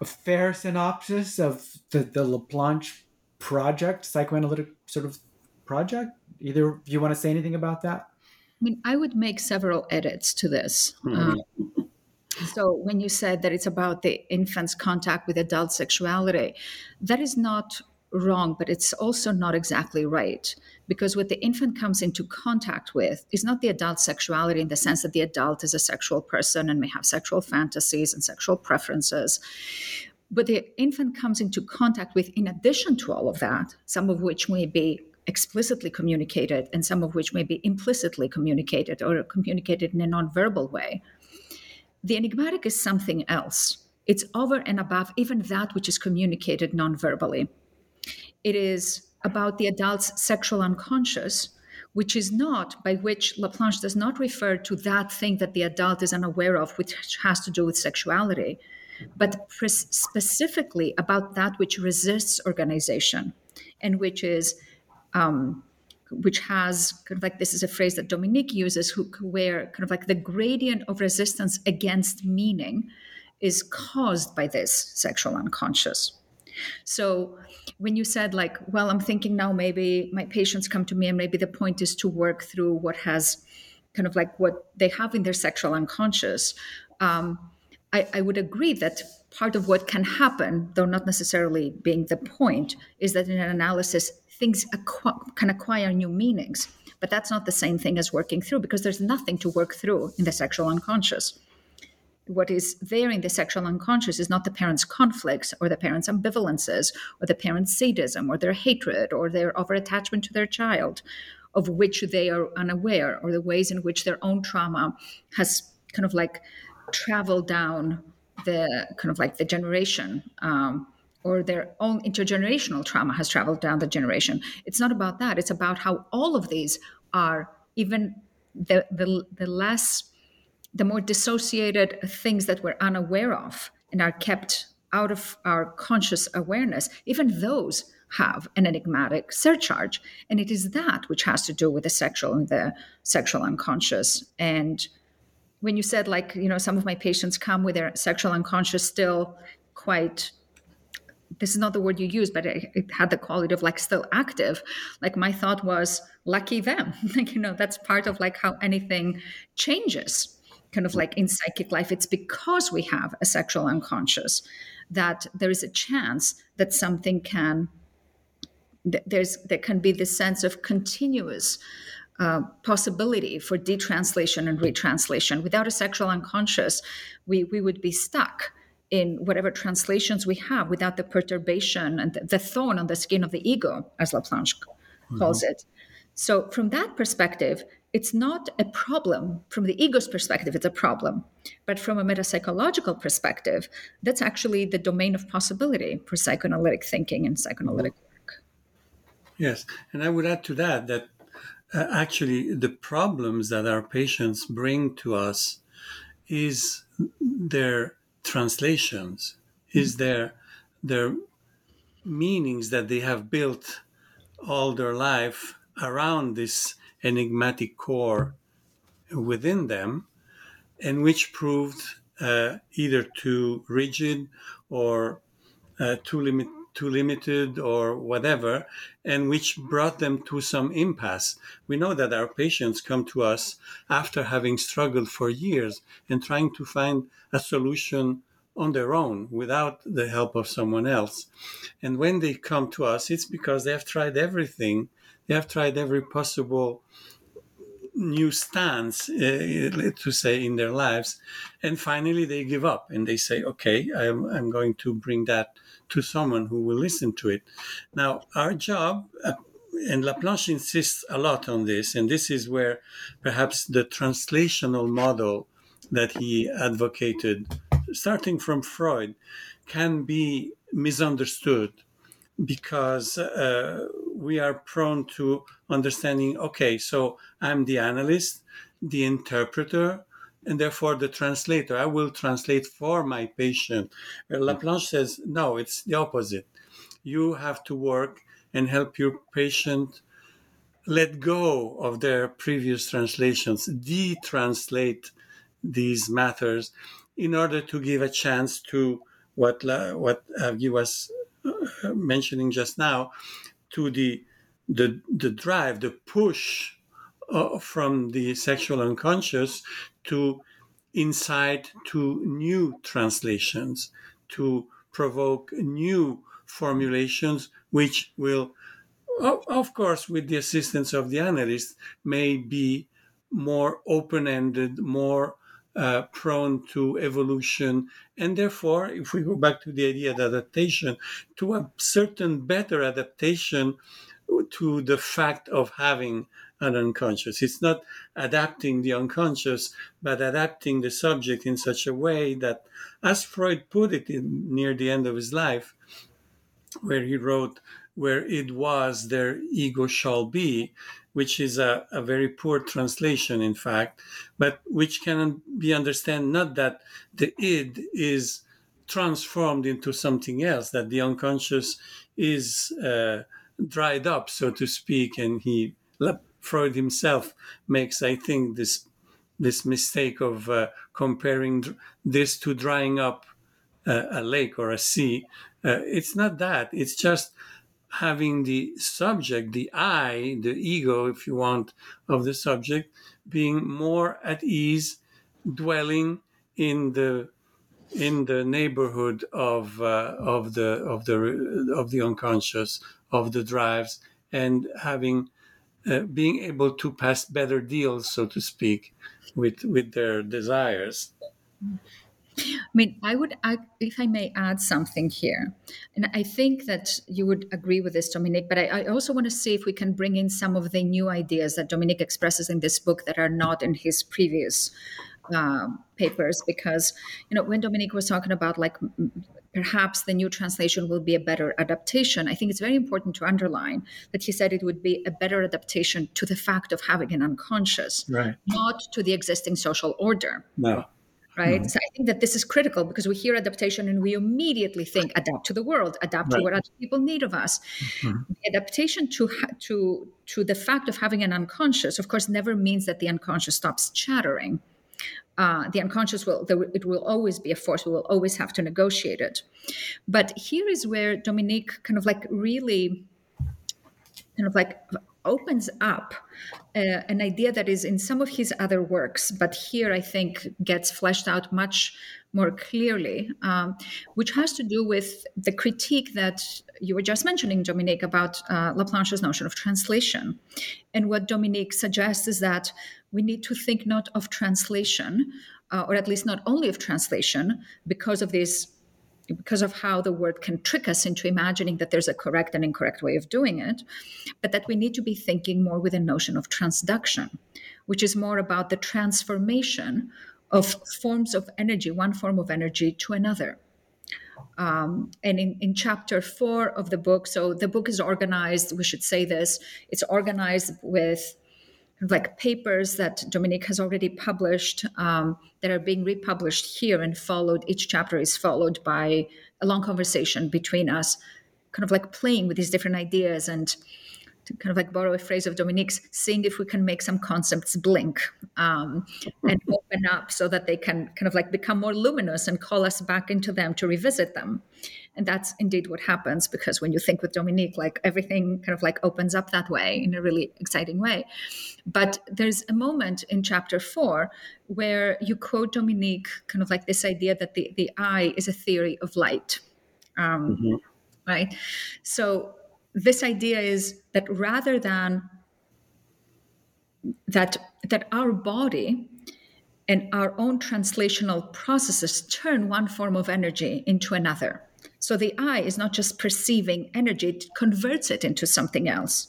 a fair synopsis of the, the Laplanche project, psychoanalytic sort of project? Either of you want to say anything about that? I mean, I would make several edits to this. Mm-hmm. Um, so, when you said that it's about the infant's contact with adult sexuality, that is not wrong, but it's also not exactly right. Because what the infant comes into contact with is not the adult sexuality in the sense that the adult is a sexual person and may have sexual fantasies and sexual preferences. But the infant comes into contact with, in addition to all of that, some of which may be explicitly communicated and some of which may be implicitly communicated or communicated in a nonverbal way. The enigmatic is something else. It's over and above even that which is communicated nonverbally. It is about the adult's sexual unconscious, which is not, by which Laplanche does not refer to that thing that the adult is unaware of, which has to do with sexuality, but specifically about that which resists organization and which is um, which has kind of like this is a phrase that Dominique uses, who, where kind of like the gradient of resistance against meaning is caused by this sexual unconscious. So when you said like, well, I'm thinking now maybe my patients come to me and maybe the point is to work through what has kind of like what they have in their sexual unconscious. Um, I, I would agree that part of what can happen, though not necessarily being the point, is that in an analysis things acqu- can acquire new meanings. But that's not the same thing as working through because there's nothing to work through in the sexual unconscious. What is there in the sexual unconscious is not the parents' conflicts or the parents' ambivalences or the parents' sadism or their hatred or their over attachment to their child, of which they are unaware, or the ways in which their own trauma has kind of like traveled down the kind of like the generation. Um, or their own intergenerational trauma has traveled down the generation. It's not about that. It's about how all of these are even the the, the less the more dissociated things that we're unaware of and are kept out of our conscious awareness, even those have an enigmatic surcharge. And it is that which has to do with the sexual and the sexual unconscious. And when you said, like, you know, some of my patients come with their sexual unconscious still quite this is not the word you use, but it, it, had the quality of like still active. Like my thought was, lucky them. like, you know, that's part of like how anything changes, kind of like in psychic life. It's because we have a sexual unconscious that there is a chance that something can, there's, there can be this sense of continuous uh, possibility for detranslation and retranslation. Without a sexual unconscious, we, we would be stuck in whatever translations we have without the perturbation and the, thorn on the skin of the ego, as Laplanche calls mm-hmm. it. So, from that perspective, it's not a problem. From the ego's perspective, it's a problem. But from a metapsychological perspective, that's actually the domain of possibility for psychoanalytic thinking and psychoanalytic mm-hmm. work. Yes. And I would add to that that uh, actually the problems that our patients bring to us is their translations is their their meanings that they have built all their life around this enigmatic core within them and which proved uh, either too rigid or uh, too limit too limited or whatever, and which brought them to some impasse. We know that our patients come to us after having struggled for years and trying to find a solution on their own without the help of someone else. And when they come to us, it's because they have tried everything, they have tried every possible new stance uh, to say in their lives and finally they give up and they say okay I'm, I'm going to bring that to someone who will listen to it. Now, our job, uh, and Laplanche insists a lot on this, and this is where perhaps the translational model that he advocated, starting from Freud, can be misunderstood because uh, we are prone to understanding okay, so I'm the analyst, the interpreter, and therefore the translator. I will translate for my patient. Laplanche says, no, it's the opposite. You have to work and help your patient let go of their previous translations, de-translate these matters in order to give a chance to what what Avgi was uh, mentioning just now, to the the the drive, the push uh, from the sexual unconscious to incite to new translations, to provoke new formulations, which will, of course, with the assistance of the analyst, may be more open ended, more uh, prone to evolution. And therefore, if we go back to the idea of adaptation, to a certain better adaptation to the fact of having an unconscious. It's not adapting the unconscious, but adapting the subject in such a way that, as Freud put it in, near the end of his life, where he wrote, Where it was, there ego shall be, which is a, a very poor translation, in fact, but which can be understood not that the id is transformed into something else, that the unconscious is uh, dried up, so to speak, and he Freud himself makes, I think, this this mistake of uh, comparing this to drying up uh, a lake or a sea. Uh, it's not that. It's just having the subject, the I, the ego, if you want, of the subject, being more at ease, dwelling in the in the neighborhood of uh, of the of the of the unconscious, of the drives, and having uh, being able to pass better deals, so to speak, with with their desires. I mean, I would, if I may add something here, and I think that you would agree with this, Dominique, but I, I, also want to see if we can bring in some of the new ideas that Dominique expresses in this book that are not in his previous uh, papers. Because, you know, when Dominique was talking about like perhaps the new translation will be a better adaptation, I think it's very important to underline that he said it would be a better adaptation to the fact of having an unconscious, right. not to the existing social order. No right? Mm-hmm. So I think that this is critical because we hear adaptation and we immediately think adapt to the world, adapt right. to what other people need of us. Mm-hmm. Adaptation to to to the fact of having an unconscious, of course, never means that the unconscious stops chattering. Uh, the unconscious will it will always be a force. We will always have to negotiate it. But here is where Dominique kind of like really kind of like opens up uh, an idea that is in some of his other works, but here I think gets fleshed out much more clearly, um, which has to do with the critique that you were just mentioning, Dominique, about uh, Laplanche's notion of translation. And what Dominique suggests is that we need to think not of translation, uh, or at least not only of translation, because of these because of how the word can trick us into imagining that there's a correct and incorrect way of doing it, but that we need to be thinking more with a notion of transduction, which is more about the transformation of forms of energy, one form of energy to another. Um, and in, in chapter four of the book, so the book is organized, we should say this, it's organized with like papers that Dominique has already published um, that are being republished here and followed. Each chapter is followed by a long conversation between us, kind of like playing with these different ideas and to kind of like borrow a phrase of Dominique's, seeing if we can make some concepts blink um, and open up so that they can kind of like become more luminous and call us back into them to revisit them. And that's indeed what happens because when you think with Dominique, like everything kind of like opens up that way in a really exciting way. But there's a moment in chapter four where you quote Dominique, kind of like this idea that the, the eye is a theory of light. Um, mm-hmm. Right. So this idea is that rather than that that our body and our own translational processes turn one form of energy into another so the eye is not just perceiving energy, it converts it into something else.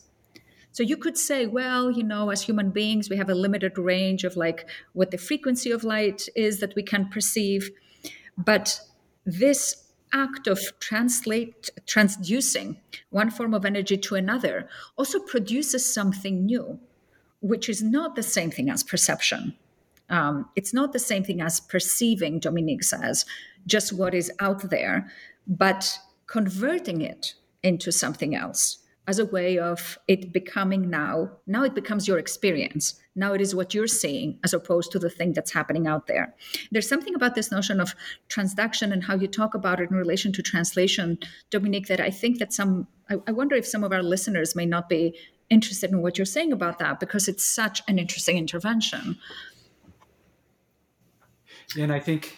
So you could say, well, you know, as human beings, we have a limited range of like what the frequency of light is that we can perceive. But this act of translate transducing one form of energy to another also produces something new, which is not the same thing as perception. Um, it's not the same thing as perceiving, Dominique says, just what is out there, but converting it into something else, as a way of it becoming now now it becomes your experience. Now it is what you're seeing as opposed to the thing that's happening out there. There's something about this notion of transduction and how you talk about it in relation to translation dominique that i think that some I, I wonder if some of our listeners may not be interested in what you're saying about that because it's such an interesting intervention. And i think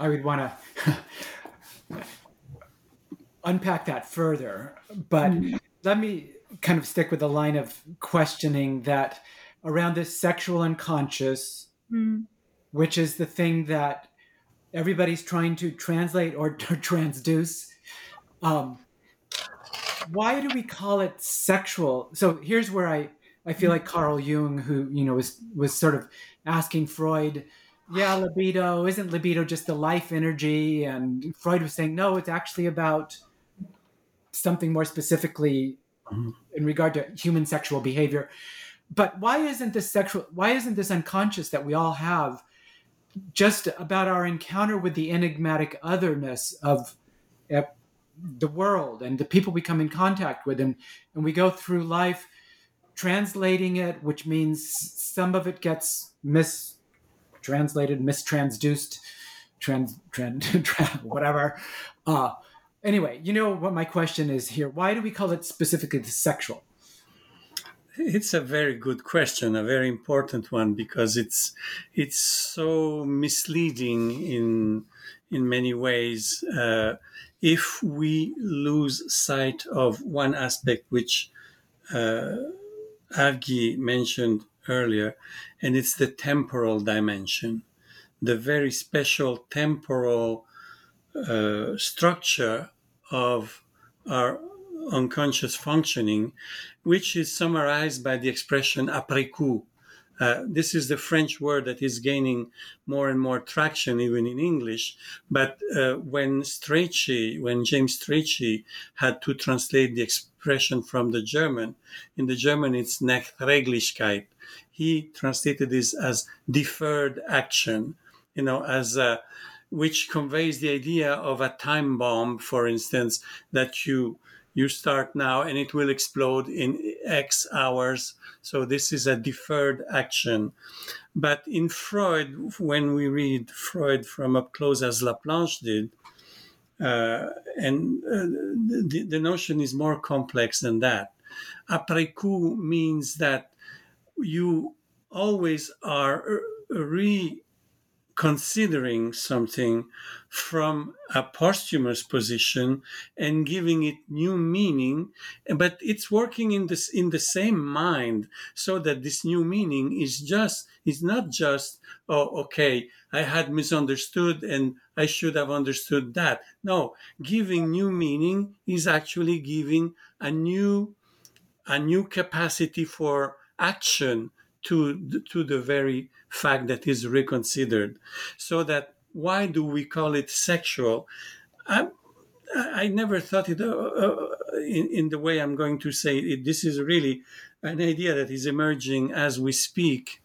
i would want to unpack that further but mm let me kind of stick with the line of questioning that around this sexual unconscious, mm. which is the thing that everybody's trying to translate or, or transduce. Um, why do we call it sexual? So here's where I, I feel like Carl Jung, who you know was was sort of asking Freud, yeah, libido isn't libido just the life energy, and Freud was saying no, it's actually about something more specifically in regard to human sexual behavior. But why isn't this sexual? Why isn't this unconscious that we all have just about our encounter with the enigmatic otherness of uh, the world and the people we come in contact with, and and we go through life translating it, which means some of it gets mistranslated, mistransduced, trans, trans, whatever. Uh, Anyway, you know what my question is here. Why do we call it specifically the sexual? It's a very good question, a very important one because it's it's so misleading in in many ways. Uh, if we lose sight of one aspect which uh, Avgi mentioned earlier, and it's the temporal dimension, the very special temporal uh, structure of our unconscious functioning, which is summarized by the expression après coup. Uh, this is the French word that is gaining more and more traction even in English. But uh, when Strachey, when James Strachey had to translate the expression from the German, in the German it's Nachträglichkeit. He translated this as deferred action, you know, as a, which conveys the idea of a time bomb, for instance, that you you start now and it will explode in X hours. So this is a deferred action. But in Freud, when we read Freud from up close as Laplanche did, uh, and uh, the, the notion is more complex than that. Après coup means that you always are uh, reconsidering something from a posthumous position and giving it new meaning but it's working in this in the same mind so that this new meaning is just is not just oh okay i had misunderstood and i should have understood that. No giving new meaning is actually giving a new a new capacity for action to to the very fact that is reconsidered. So that why do we call it sexual? I, I never thought it uh, uh, in, in the way I'm going to say it. This is really an idea that is emerging as we speak.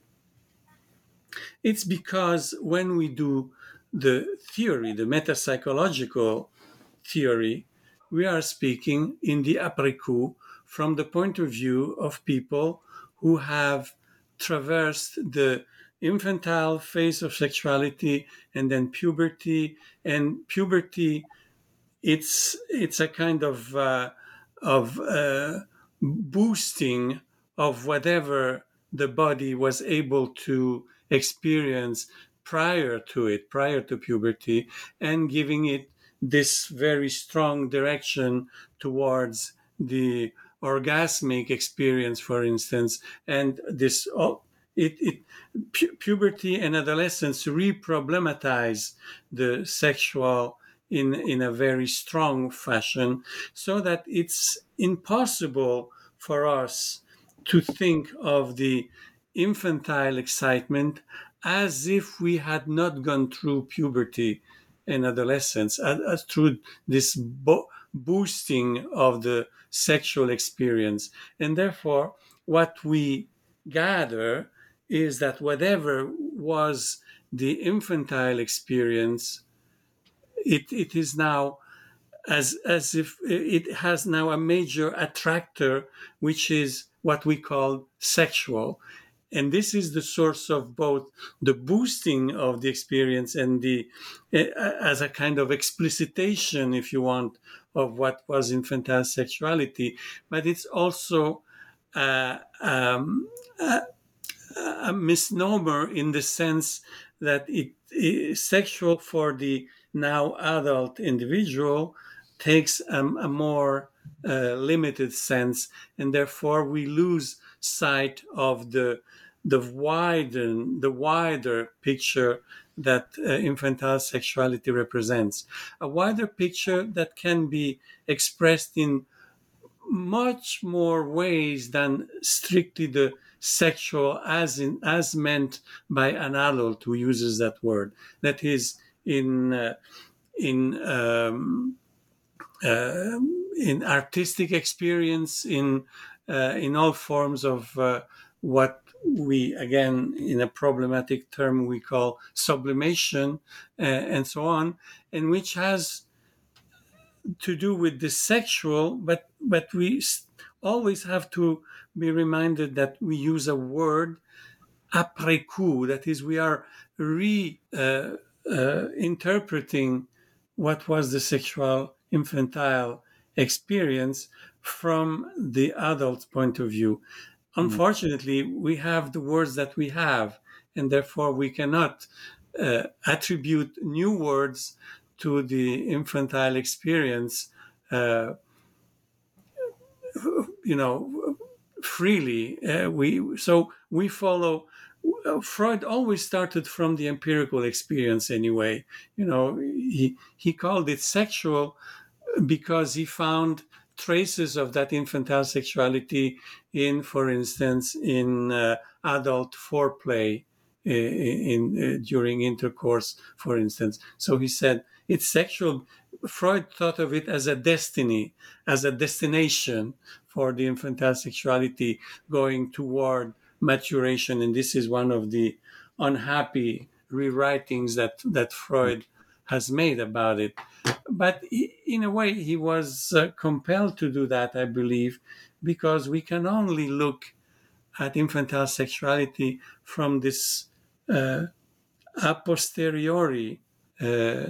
It's because when we do the theory, the metapsychological theory, we are speaking in the après coup from the point of view of people who have traversed the infantile phase of sexuality and then puberty. And puberty it's it's a kind of uh, of uh, boosting of whatever the body was able to experience prior to it prior to puberty and giving it this very strong direction towards the orgasmic experience, for instance, and this oh, it, it pu- puberty and adolescence re-problematize the sexual in in a very strong fashion, so that it's impossible for us to think of the infantile excitement as if we had not gone through puberty and adolescence, as, as through this boosting of the sexual experience. And therefore, what we gather is that whatever was the infantile experience, it, it is now as as if it has now a major attractor, which is what we call sexual. And this is the source of both the boosting of the experience and the, eh, as a kind of explicitation, if you want, of what was infantile sexuality. But it's also um, a, a, misnomer in the sense that it is sexual for the now adult individual takes a, more uh, limited sense, and therefore we lose sight of the the wider the wider picture that uh, infantile sexuality represents, a wider picture that can be expressed in much more ways than strictly the sexual as in as meant by an adult who uses that word. That is in uh, in um, uh, in artistic experience in uh, in all forms of uh, what we again in a problematic term we call sublimation uh, and so on and which has to do with the sexual but but we always have to be reminded that we use a word après coup that is we are re uh, uh, interpreting what was the sexual infantile experience from the adult's point of view. Unfortunately, we have the words that we have, and therefore we cannot uh, attribute new words to the infantile experience, uh, you know, freely. Uh, we so we follow. Uh, Freud always started from the empirical experience anyway. You know, he he called it sexual because he found traces of that infantile sexuality in, for instance, in uh, adult foreplay uh, in, in uh, during intercourse, for instance. So he said it's sexual. Freud thought of it as a destiny, as a destination for the infantile sexuality going toward maturation, and this is one of the unhappy rewritings that that Freud has made about it. But in a way, he was uh, compelled to do that, I believe, because we can only look at infantile sexuality from this uh, a posteriori uh,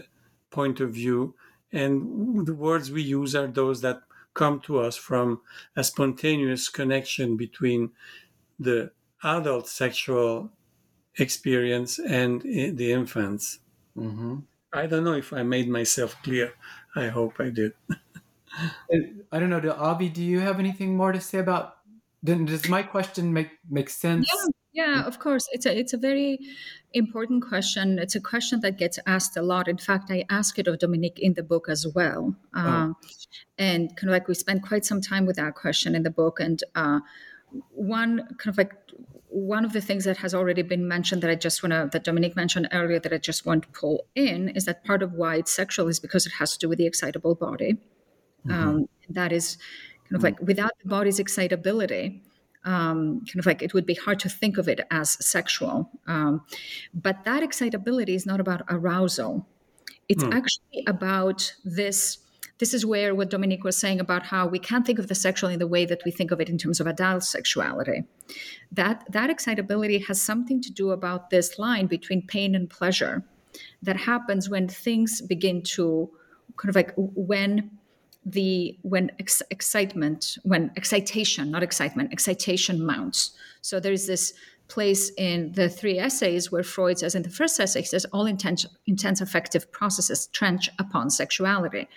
point of view. And the words we use are those that come to us from a spontaneous connection between the adult sexual experience and uh, the infants. Mm-hmm. I don't know if I made myself clear. I hope I did. I don't know. Do Avgi, do you have anything more to say about? Does my question make make sense? Yeah, yeah, of course. It's a it's a very important question. It's a question that gets asked a lot. In fact, I ask it of Dominique in the book as well, oh. Um, and kind of like we spend quite some time with that question in the book. And uh, one kind of like one of the things that has already been mentioned that I just want to, that Dominique mentioned earlier, that I just want to pull in is that part of why it's sexual is because it has to do with the excitable body. Mm-hmm. Um, that is kind of like without the body's excitability, um, kind of like it would be hard to think of it as sexual. Um, but that excitability is not about arousal, it's mm. actually about this this is where what Dominique was saying about how we can't think of the sexual in the way that we think of it in terms of adult sexuality. That that excitability has something to do about this line between pain and pleasure that happens when things begin to kind of like when the when ex- excitement when excitation not excitement excitation mounts so there's this place in the three essays where freud says in the first essay he says all intense, intense affective processes trench upon sexuality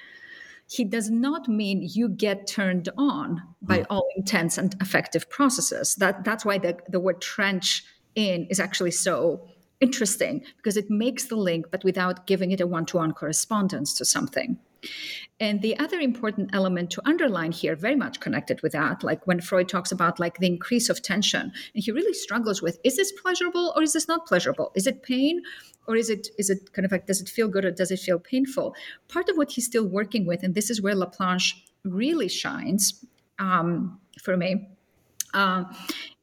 he does not mean you get turned on by mm. all intense and effective processes. That that's why the, the word trench in is actually so interesting because it makes the link, but without giving it a one-to-one correspondence to something. And the other important element to underline here, very much connected with that, like when Freud talks about like the increase of tension, and he really struggles with is this pleasurable or is this not pleasurable? Is it pain or is it is it kind of like does it feel good or does it feel painful? Part of what he's still working with, and this is where Laplanche really shines um, for me, uh,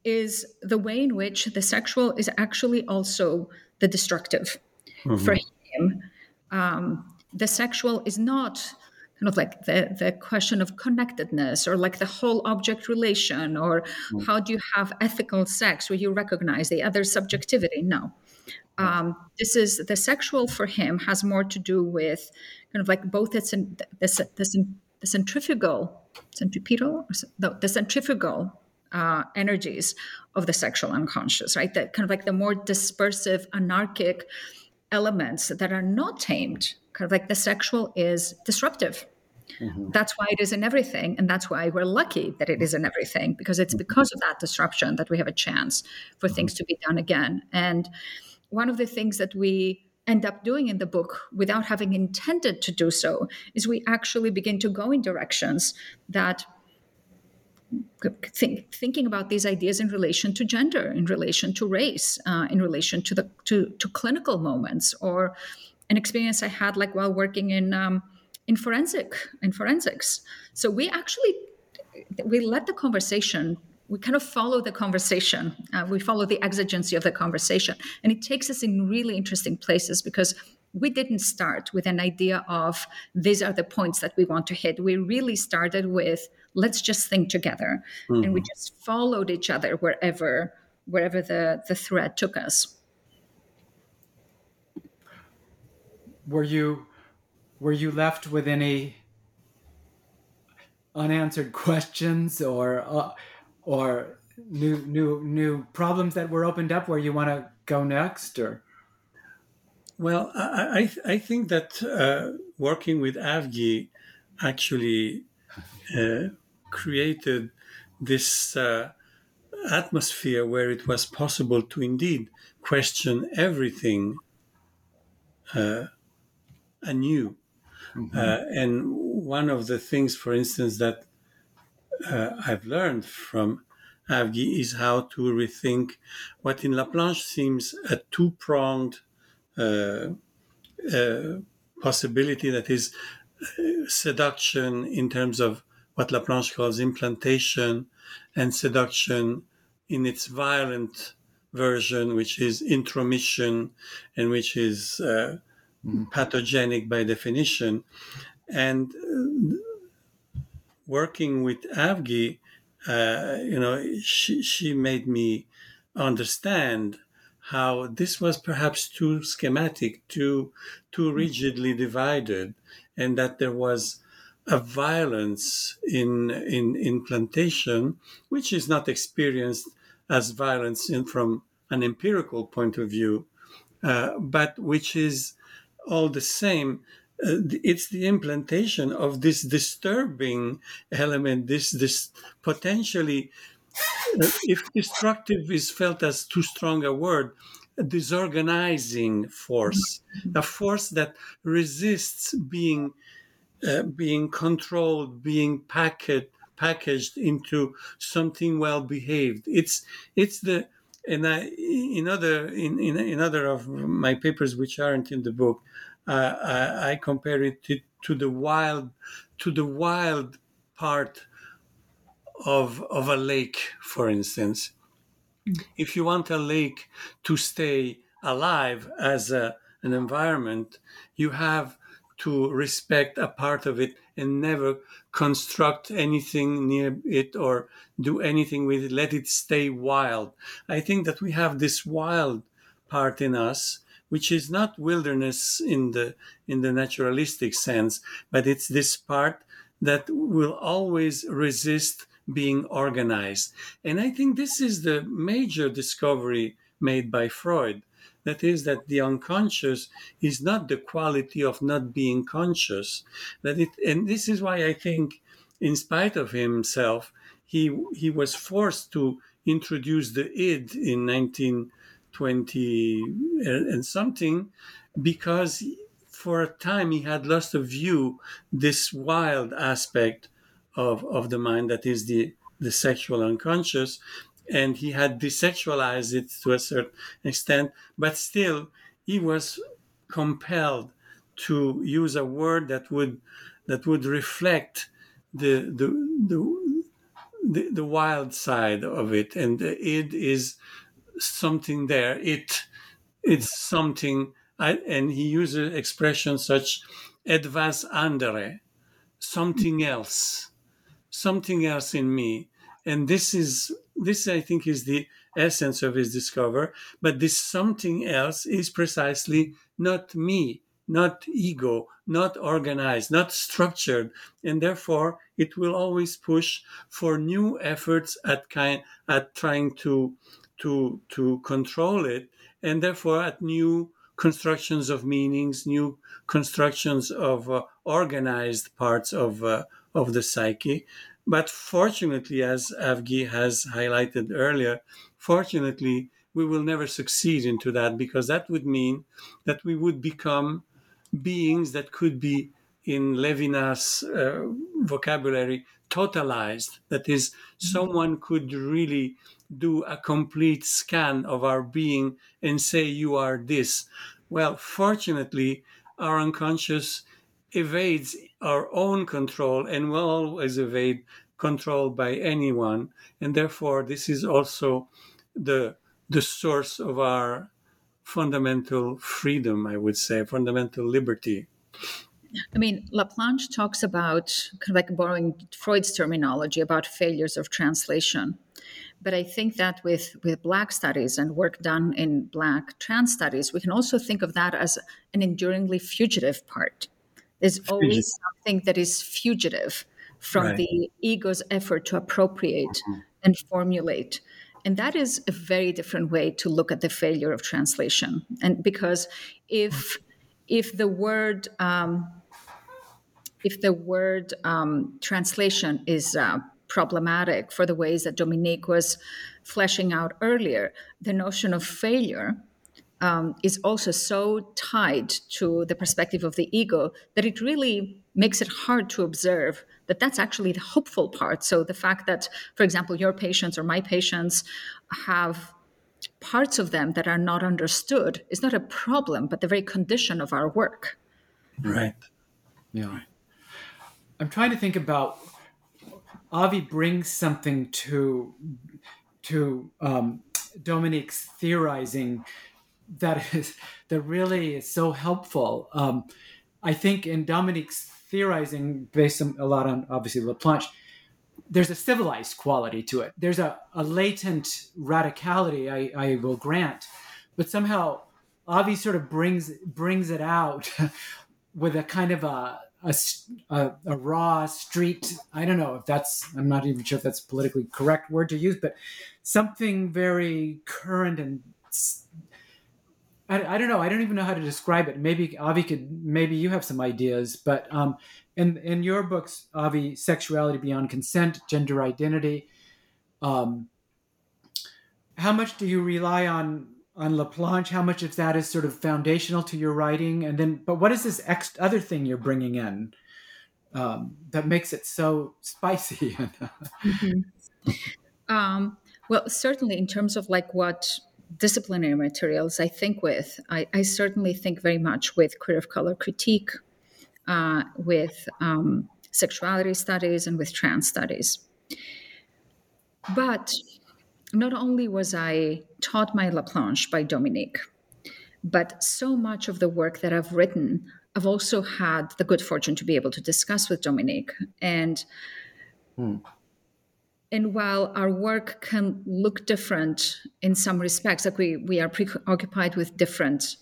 is the way in which the sexual is actually also the destructive mm-hmm. for him. Um, the sexual is not kind of like the, the question of connectedness or like the whole object relation or mm. how do you have ethical sex where you recognize the other subjectivity? No. Um, this is the sexual for him has more to do with kind of like both the, the, the, the centrifugal centripetal the, the centrifugal uh, energies of the sexual unconscious right? That kind of like the more dispersive anarchic elements that are not tamed like the sexual is disruptive Mm-hmm. That's why it is in everything. And that's why we're lucky that it is in everything, because it's mm-hmm. because of that disruption that we have a chance for mm-hmm. things to be done again. And one of the things that we end up doing in the book without having intended to do so is we actually begin to go in directions that think, thinking about these ideas in relation to gender in relation to race uh, in relation to the to, to clinical moments or an experience i had like while working in um, in forensic in forensics. So we actually we let the conversation we kind of follow the conversation uh, we follow the exigency of the conversation and it takes us in really interesting places because we didn't start with an idea of these are the points that we want to hit we really started with let's just think together mm-hmm. and we mm-hmm. just followed each other wherever wherever the the thread took us were you were you left with any unanswered questions or uh, or new new new problems that were opened up where you want to go next or? Well i i, I think that uh, working with avgi actually uh, created this uh, atmosphere where it was possible to indeed question everything uh, anew Mm-hmm. Uh, and one of the things, for instance, that uh, I've learned from Avgi is how to rethink what in Laplanche seems a two pronged uh, uh, possibility that is uh, seduction in terms of what Laplanche calls implantation and seduction in its violent version, which is intromission and which is uh. Pathogenic by definition. And uh, working with Avgi, uh, you know, she, she made me understand how this was perhaps too schematic, too too mm-hmm. rigidly divided, and that there was a violence in in implantation, which is not experienced as violence in, from an empirical point of view, uh, but which is all the same, uh, it's the implantation of this disturbing element, this this potentially, uh, if destructive is felt as too strong a word, a disorganizing force, a force that resists being uh, being controlled, being packaged packaged into something well behaved. It's it's the and I, in other in, in, in other of my papers which aren't in the book, uh, I, I, compare it to, to, the wild to the wild part of of a lake, for instance. If you want a lake to stay alive as a, an environment, you have to respect a part of it and never construct anything near it or do anything with it. Let it stay wild. I think that we have this wild part in us, which is not wilderness in the in the naturalistic sense, but it's this part that will always resist being organized. And I think this is the major discovery made by Freud that is, that the unconscious is not the quality of not being conscious. That it, and this is why I think, in spite of himself, he he was forced to introduce the id in 1920 and something, because for a time he had lost of view this wild aspect of of the mind that is the the sexual unconscious and he had desexualized it to a certain extent, but still he was compelled to use a word that would that would reflect the the the, the, the wild side of it, and it is something there. It it's something, I, and he uses expressions such "etwas andere," something else, something else in me. And this is this I think is the essence of his discover. But this something else is precisely not me, not ego, not organized, not structured, and therefore it will always push for new efforts at kind at trying to to to control it, and therefore at new constructions of meanings, new constructions of uh, organized parts of uh, of the psyche. But fortunately, as Avgi has highlighted earlier, fortunately, we will never succeed into that because that would mean that we would become beings that could be in Levinas' uh, vocabulary totalized. That is, someone could really do a complete scan of our being and say, You are this. Well, fortunately, our unconscious evades our own control and will always evade control by anyone. And therefore, this is also the, the source of our fundamental freedom, I would say, fundamental liberty. I mean, Laplanche talks about, kind of like borrowing Freud's terminology, about failures of translation. But I think that with, with Black studies and work done in Black trans studies, we can also think of that as an enduringly fugitive part. There's always something that is fugitive from right. the ego's effort to appropriate mm-hmm. and formulate and that is a very different way to look at the failure of translation and because if if the word um, if the word um, translation is uh, problematic for the ways that Dominique was fleshing out earlier, the notion of failure um, is also so tied to the perspective of the ego that it really makes it hard to observe that that's actually the hopeful part. So the fact that, for example, your patients or my patients have parts of them that are not understood is not a problem, but the very condition of our work. Right. Yeah. I'm trying to think about Avgi brings something to to um, Dominique's theorizing that is that really is so helpful. Um, I think in Dominique's theorizing based a lot on obviously Laplanche, there's a civilized quality to it. There's a, a latent radicality, I, I will grant, but somehow Avgi sort of brings brings it out with a kind of a, a, a, a, raw street. I don't know if that's, I'm not even sure if that's politically correct word to use, but something very current and I, I, don't know. I don't even know how to describe it. Maybe Avgi could. Maybe you have some ideas. But um, in in your books, Avgi, sexuality beyond consent, gender identity. Um, how much do you rely on on Laplanche? How much of that is sort of foundational to your writing? And then, but what is this ex- other thing you're bringing in um, that makes it so spicy? mm-hmm. um, well, certainly in terms of like what disciplinary materials I think with. I, I, certainly think very much with queer of color critique, uh, with um, sexuality studies, and with trans studies. But not only was I taught my Laplanche by Dominique, but so much of the work that I've written, I've also had the good fortune to be able to discuss with Dominique. And hmm. And while our work can look different in some respects, like we, we are preoccupied with different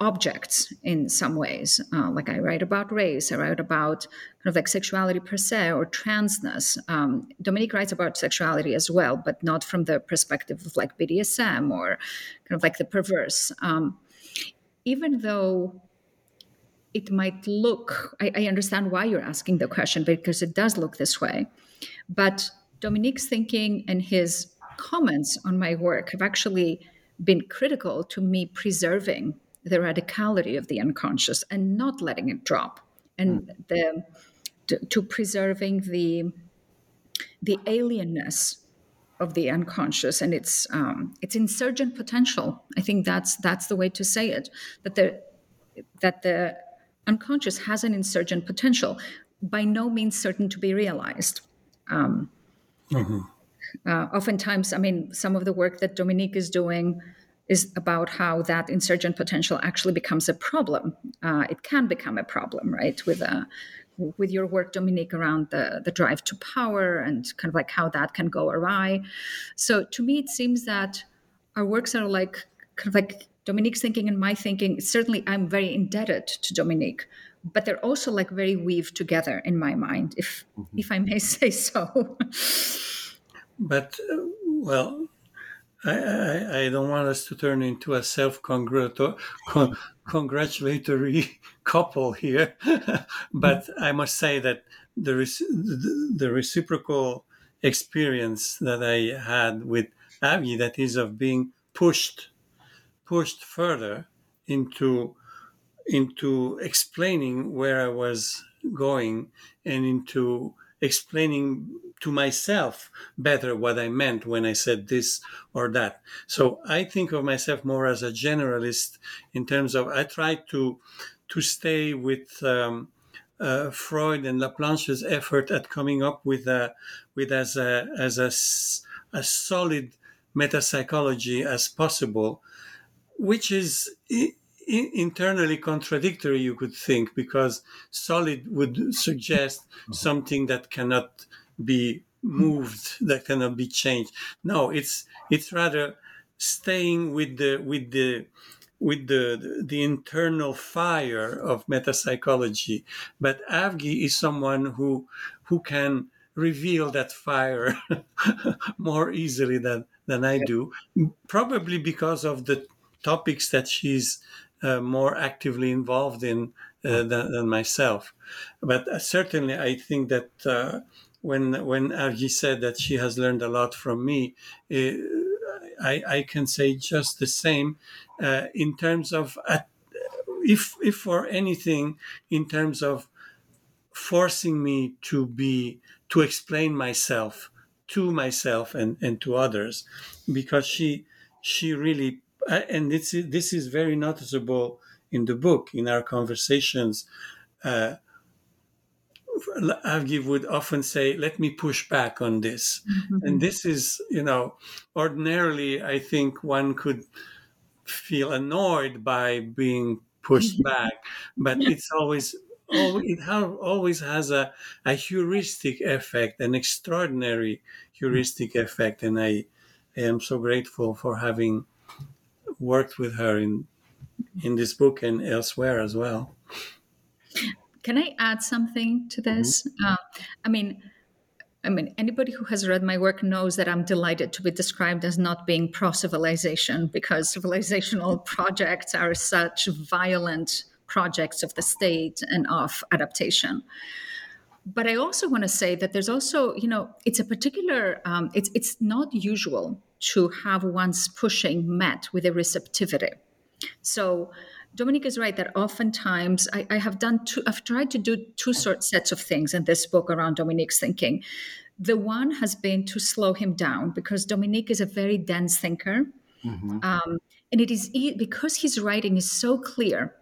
objects in some ways. Uh, like I write about race, I write about kind of like sexuality per se or transness. Um, Dominique writes about sexuality as well, but not from the perspective of like BDSM or kind of like the perverse. Um, even though it might look, I, I understand why you're asking the question because it does look this way, but Dominique's thinking and his comments on my work have actually been critical to me preserving the radicality of the unconscious and not letting it drop, and mm. the to, to, preserving the the alienness of the unconscious and its um, its insurgent potential. I think that's that's the way to say it. That the that the unconscious has an insurgent potential, by no means certain to be realized. Um, Mm-hmm. Uh, oftentimes, I mean, some of the work that Dominique is doing is about how that insurgent potential actually becomes a problem. Uh, it can become a problem, right, with a with your work, Dominique, around the, the drive to power and kind of like how that can go awry. So to me, it seems that our works are like kind of like Dominique's thinking and my thinking. Certainly, I'm very indebted to Dominique, but they're also like very weaved together in my mind, if mm-hmm. if I may say so. but uh, well, I, I, I, don't want us to turn into a self-congratulatory couple here, but I must say that the, the, the reciprocal experience that I had with Avgi, that is of being pushed, pushed further into into explaining where I was going and into explaining to myself better what I meant when I said this or that. So I think of myself more as a generalist in terms of I try to to stay with um, uh, Freud and Laplanche's effort at coming up with a with as a as a, a solid metapsychology as possible, which is internally contradictory, you could think, because solid would suggest mm-hmm. something that cannot be moved, that cannot be changed. No, it's it's rather staying with the with the with the the internal fire of metapsychology. But Avgi is someone who who can reveal that fire more easily than than I do, probably because of the topics that she's uh, more actively involved in uh, than, than, myself. But uh, certainly, I think that uh, when when Avgi said that she has learned a lot from me, uh, I, I, can say just the same uh, in terms of if if for anything in terms of forcing me to be to explain myself to myself and, and to others because she she really uh, and this is, this is very noticeable in the book, in our conversations. Uh, Avgi would often say, "Let me push back on this," mm-hmm. and this is, you know, ordinarily I think one could feel annoyed by being pushed mm-hmm. back, but it's always oh, it always has a, a heuristic effect, an extraordinary heuristic effect, and I, I am so grateful for having worked with her in in this book and elsewhere as well. Can I add something to this? Mm-hmm. Uh, I mean, I mean, anybody who has read my work knows that I'm delighted to be described as not being pro civilization because civilizational projects are such violent projects of the state and of adaptation. But I also want to say that there's also, you know, it's a particular, um, it's it's not usual to have one's pushing met with a receptivity. So Dominique is right that oftentimes I, I, have done two, I've tried to do two sort sets of things in this book around Dominique's thinking. The one has been to slow him down because Dominique is a very dense thinker. Mm-hmm. Um, and it is because his writing is so clear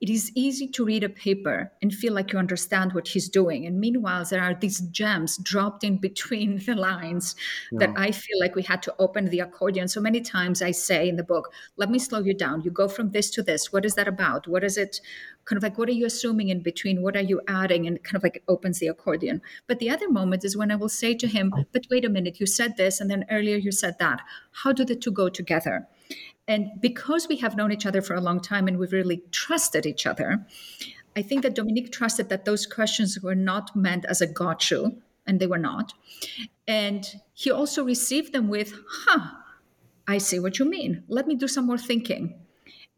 it is easy to read a paper and feel like you understand what he's doing. And meanwhile, there are these gems dropped in between the lines yeah. that I feel like we had to open the accordion. So many times I say in the book, let me slow you down. You go from this to this. What is that about? What is it? Kind of like, what are you assuming in between? What are you adding? And kind of like it opens the accordion. But the other moment is when I will say to him, but wait a minute, you said this, and then earlier you said that. How do the two go together? And because we have known each other for a long time and we've really trusted each other, I think that Dominique trusted that those questions were not meant as a gotcha, and they were not. And he also received them with, huh, I see what you mean. Let me do some more thinking.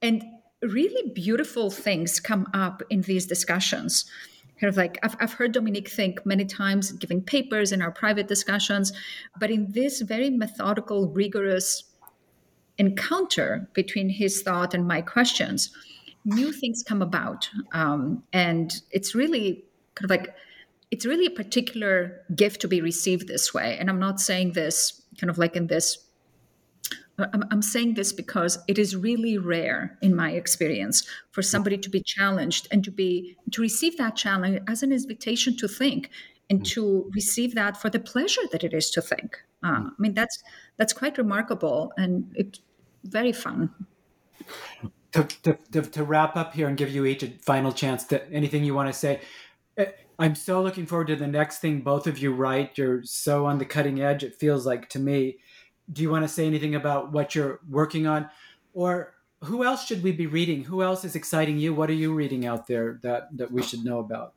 And really beautiful things come up in these discussions. Kind of like I've, I've heard Dominique think many times giving papers in our private discussions, but in this very methodical, rigorous, encounter between his thought and my questions, new things come about. Um, and it's really kind of like, it's really a particular gift to be received this way. And I'm not saying this kind of like in this I'm, I'm, saying this because it is really rare in my experience for somebody to be challenged and to be to receive that challenge as an invitation to think and mm. to receive that for the pleasure that it is to think. Uh. I mean, that's that's quite remarkable and it's very fun. To, to, to, to, wrap up here and give you each a final chance to anything you want to say. Uh, I'm so looking forward to the next thing both of you write. You're so on the cutting edge, it feels like to me. Do you want to say anything about what you're working on? Or who else should we be reading? Who else is exciting you? What are you reading out there that, that we should know about?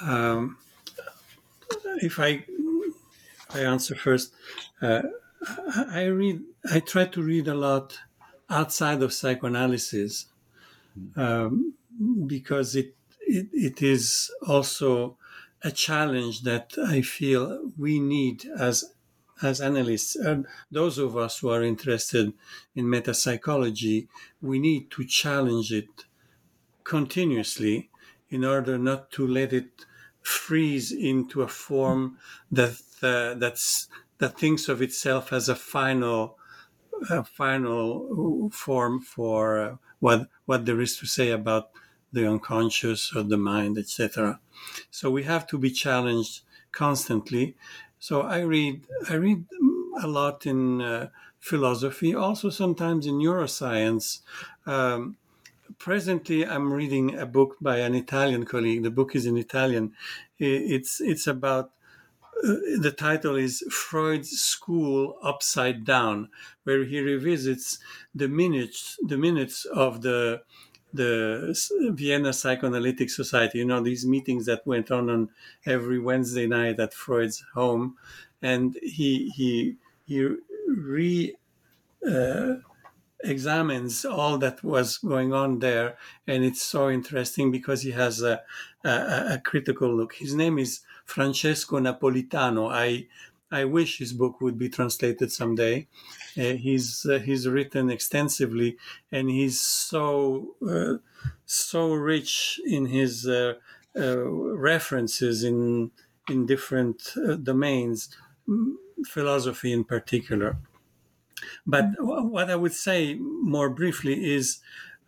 Um, if I, I answer first, uh, I read. I try to read a lot outside of psychoanalysis um, because it, it it is also a challenge that I feel we need as as analysts and those of us who are interested in metapsychology, we need to challenge it continuously in order not to let it freeze into a form that uh, that's that thinks of itself as a final a final form for uh, what what there is to say about the unconscious or the mind, etc. So we have to be challenged constantly. So I read I read a lot in uh, philosophy, also sometimes in neuroscience. Um, presently, I'm reading a book by an Italian colleague. The book is in Italian. It's it's about the title is Freud's School Upside Down, where he revisits the minutes the minutes of the the Vienna Psychoanalytic Society. You know these meetings that went on on every Wednesday night at Freud's home, and he he he re uh, examines all that was going on there, and it's so interesting because he has a, a, a critical look. His name is Francesco Napolitano. I I wish his book would be translated someday. Uh, he's uh, he's written extensively, and he's so uh, so rich in his uh, uh, references in in different uh, domains, philosophy in particular. But what I would say more briefly is.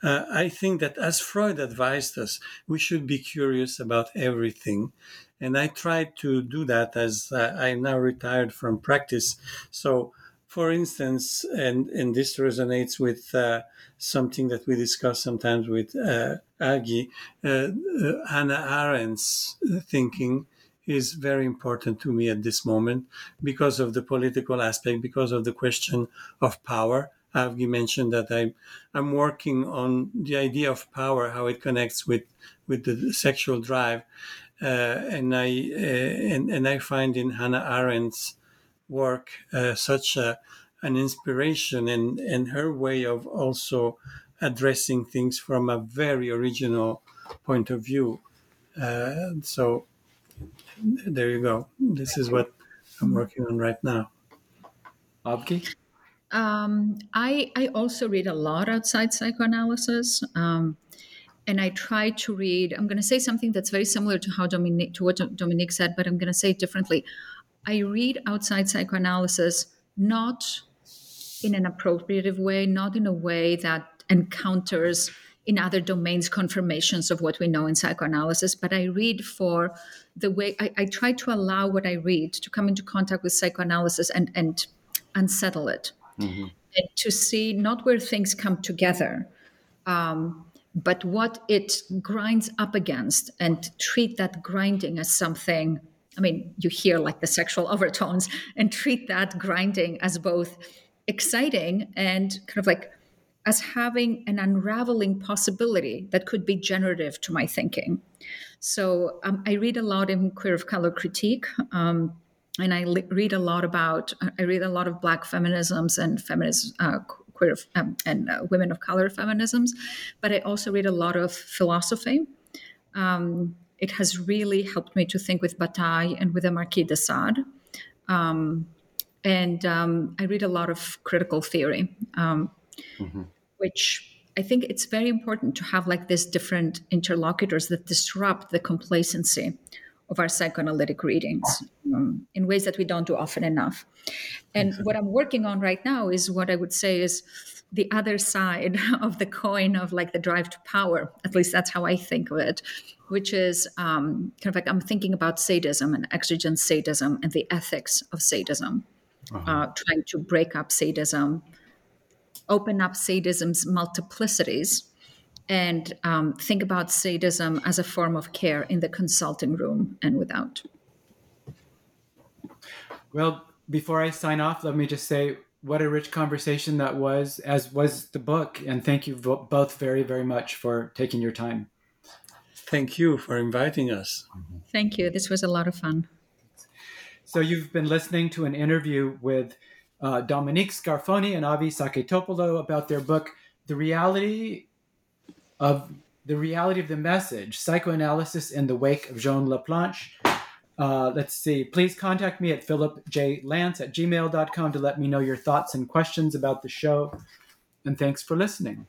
Uh, I think that as Freud advised us, we should be curious about everything and I try to do that as uh, I'm now retired from practice. So, for instance, and, and this resonates with uh, something that we discuss sometimes with uh, Avgi, uh, uh, Hannah Arendt's thinking is very important to me at this moment because of the political aspect, because of the question of power. Avgi mentioned that I, I'm working on the idea of power, how it connects with, with the sexual drive. Uh, and I uh, and, and I find in Hannah Arendt's work uh, such a, an inspiration and and her way of also addressing things from a very original point of view. so there you go. This is what I'm working on right now. Avgi? Um, I I also read a lot outside psychoanalysis. Um, and I try to read. I'm going to say something that's very similar to how Dominique to what Dominique said, but I'm going to say it differently. I read outside psychoanalysis not in an appropriative way, not in a way that encounters in other domains confirmations of what we know in psychoanalysis, but I read for the way I, I try to allow what I read to come into contact with psychoanalysis and and unsettle it, mm-hmm. and to see not where things come together. Um, but what it grinds up against and treat that grinding as something i mean you hear like the sexual overtones and treat that grinding as both exciting and kind of like as having an unraveling possibility that could be generative to my thinking. So um, i read a lot in queer of color critique um, and I read a lot about I read a lot of Black feminisms and feminist uh, queer um, and uh, women of color feminisms, but I also read a lot of philosophy. Um, it has really helped me to think with Bataille and with the Marquis de Sade. Um, and um, I read a lot of critical theory, um, mm-hmm. which I think it's very important to have like these different interlocutors that disrupt the complacency of our psychoanalytic readings um, in ways that we don't do often enough. And what I'm working on right now is what I would say is the other side of the coin of like the drive to power. At least that's how I think of it, which is um, kind of like I'm thinking about sadism and exigent sadism and the ethics of sadism, uh-huh. uh, trying to break up sadism, open up sadism's multiplicities and um, think about sadism as a form of care in the consulting room and without. Well, before I sign off, let me just say what a rich conversation that was, as was the book. And thank you both very, very much for taking your time. Thank you for inviting us. Thank you. This was a lot of fun. So, you've been listening to an interview with uh, Dominique Scarfone and Avgi Saketopoulou about their book, The Reality of the Reality of the Message Psychoanalysis in the Wake of Jean Laplanche uh, let's see. Please contact me at philipjlance at gmail.com to let me know your thoughts and questions about the show. And thanks for listening.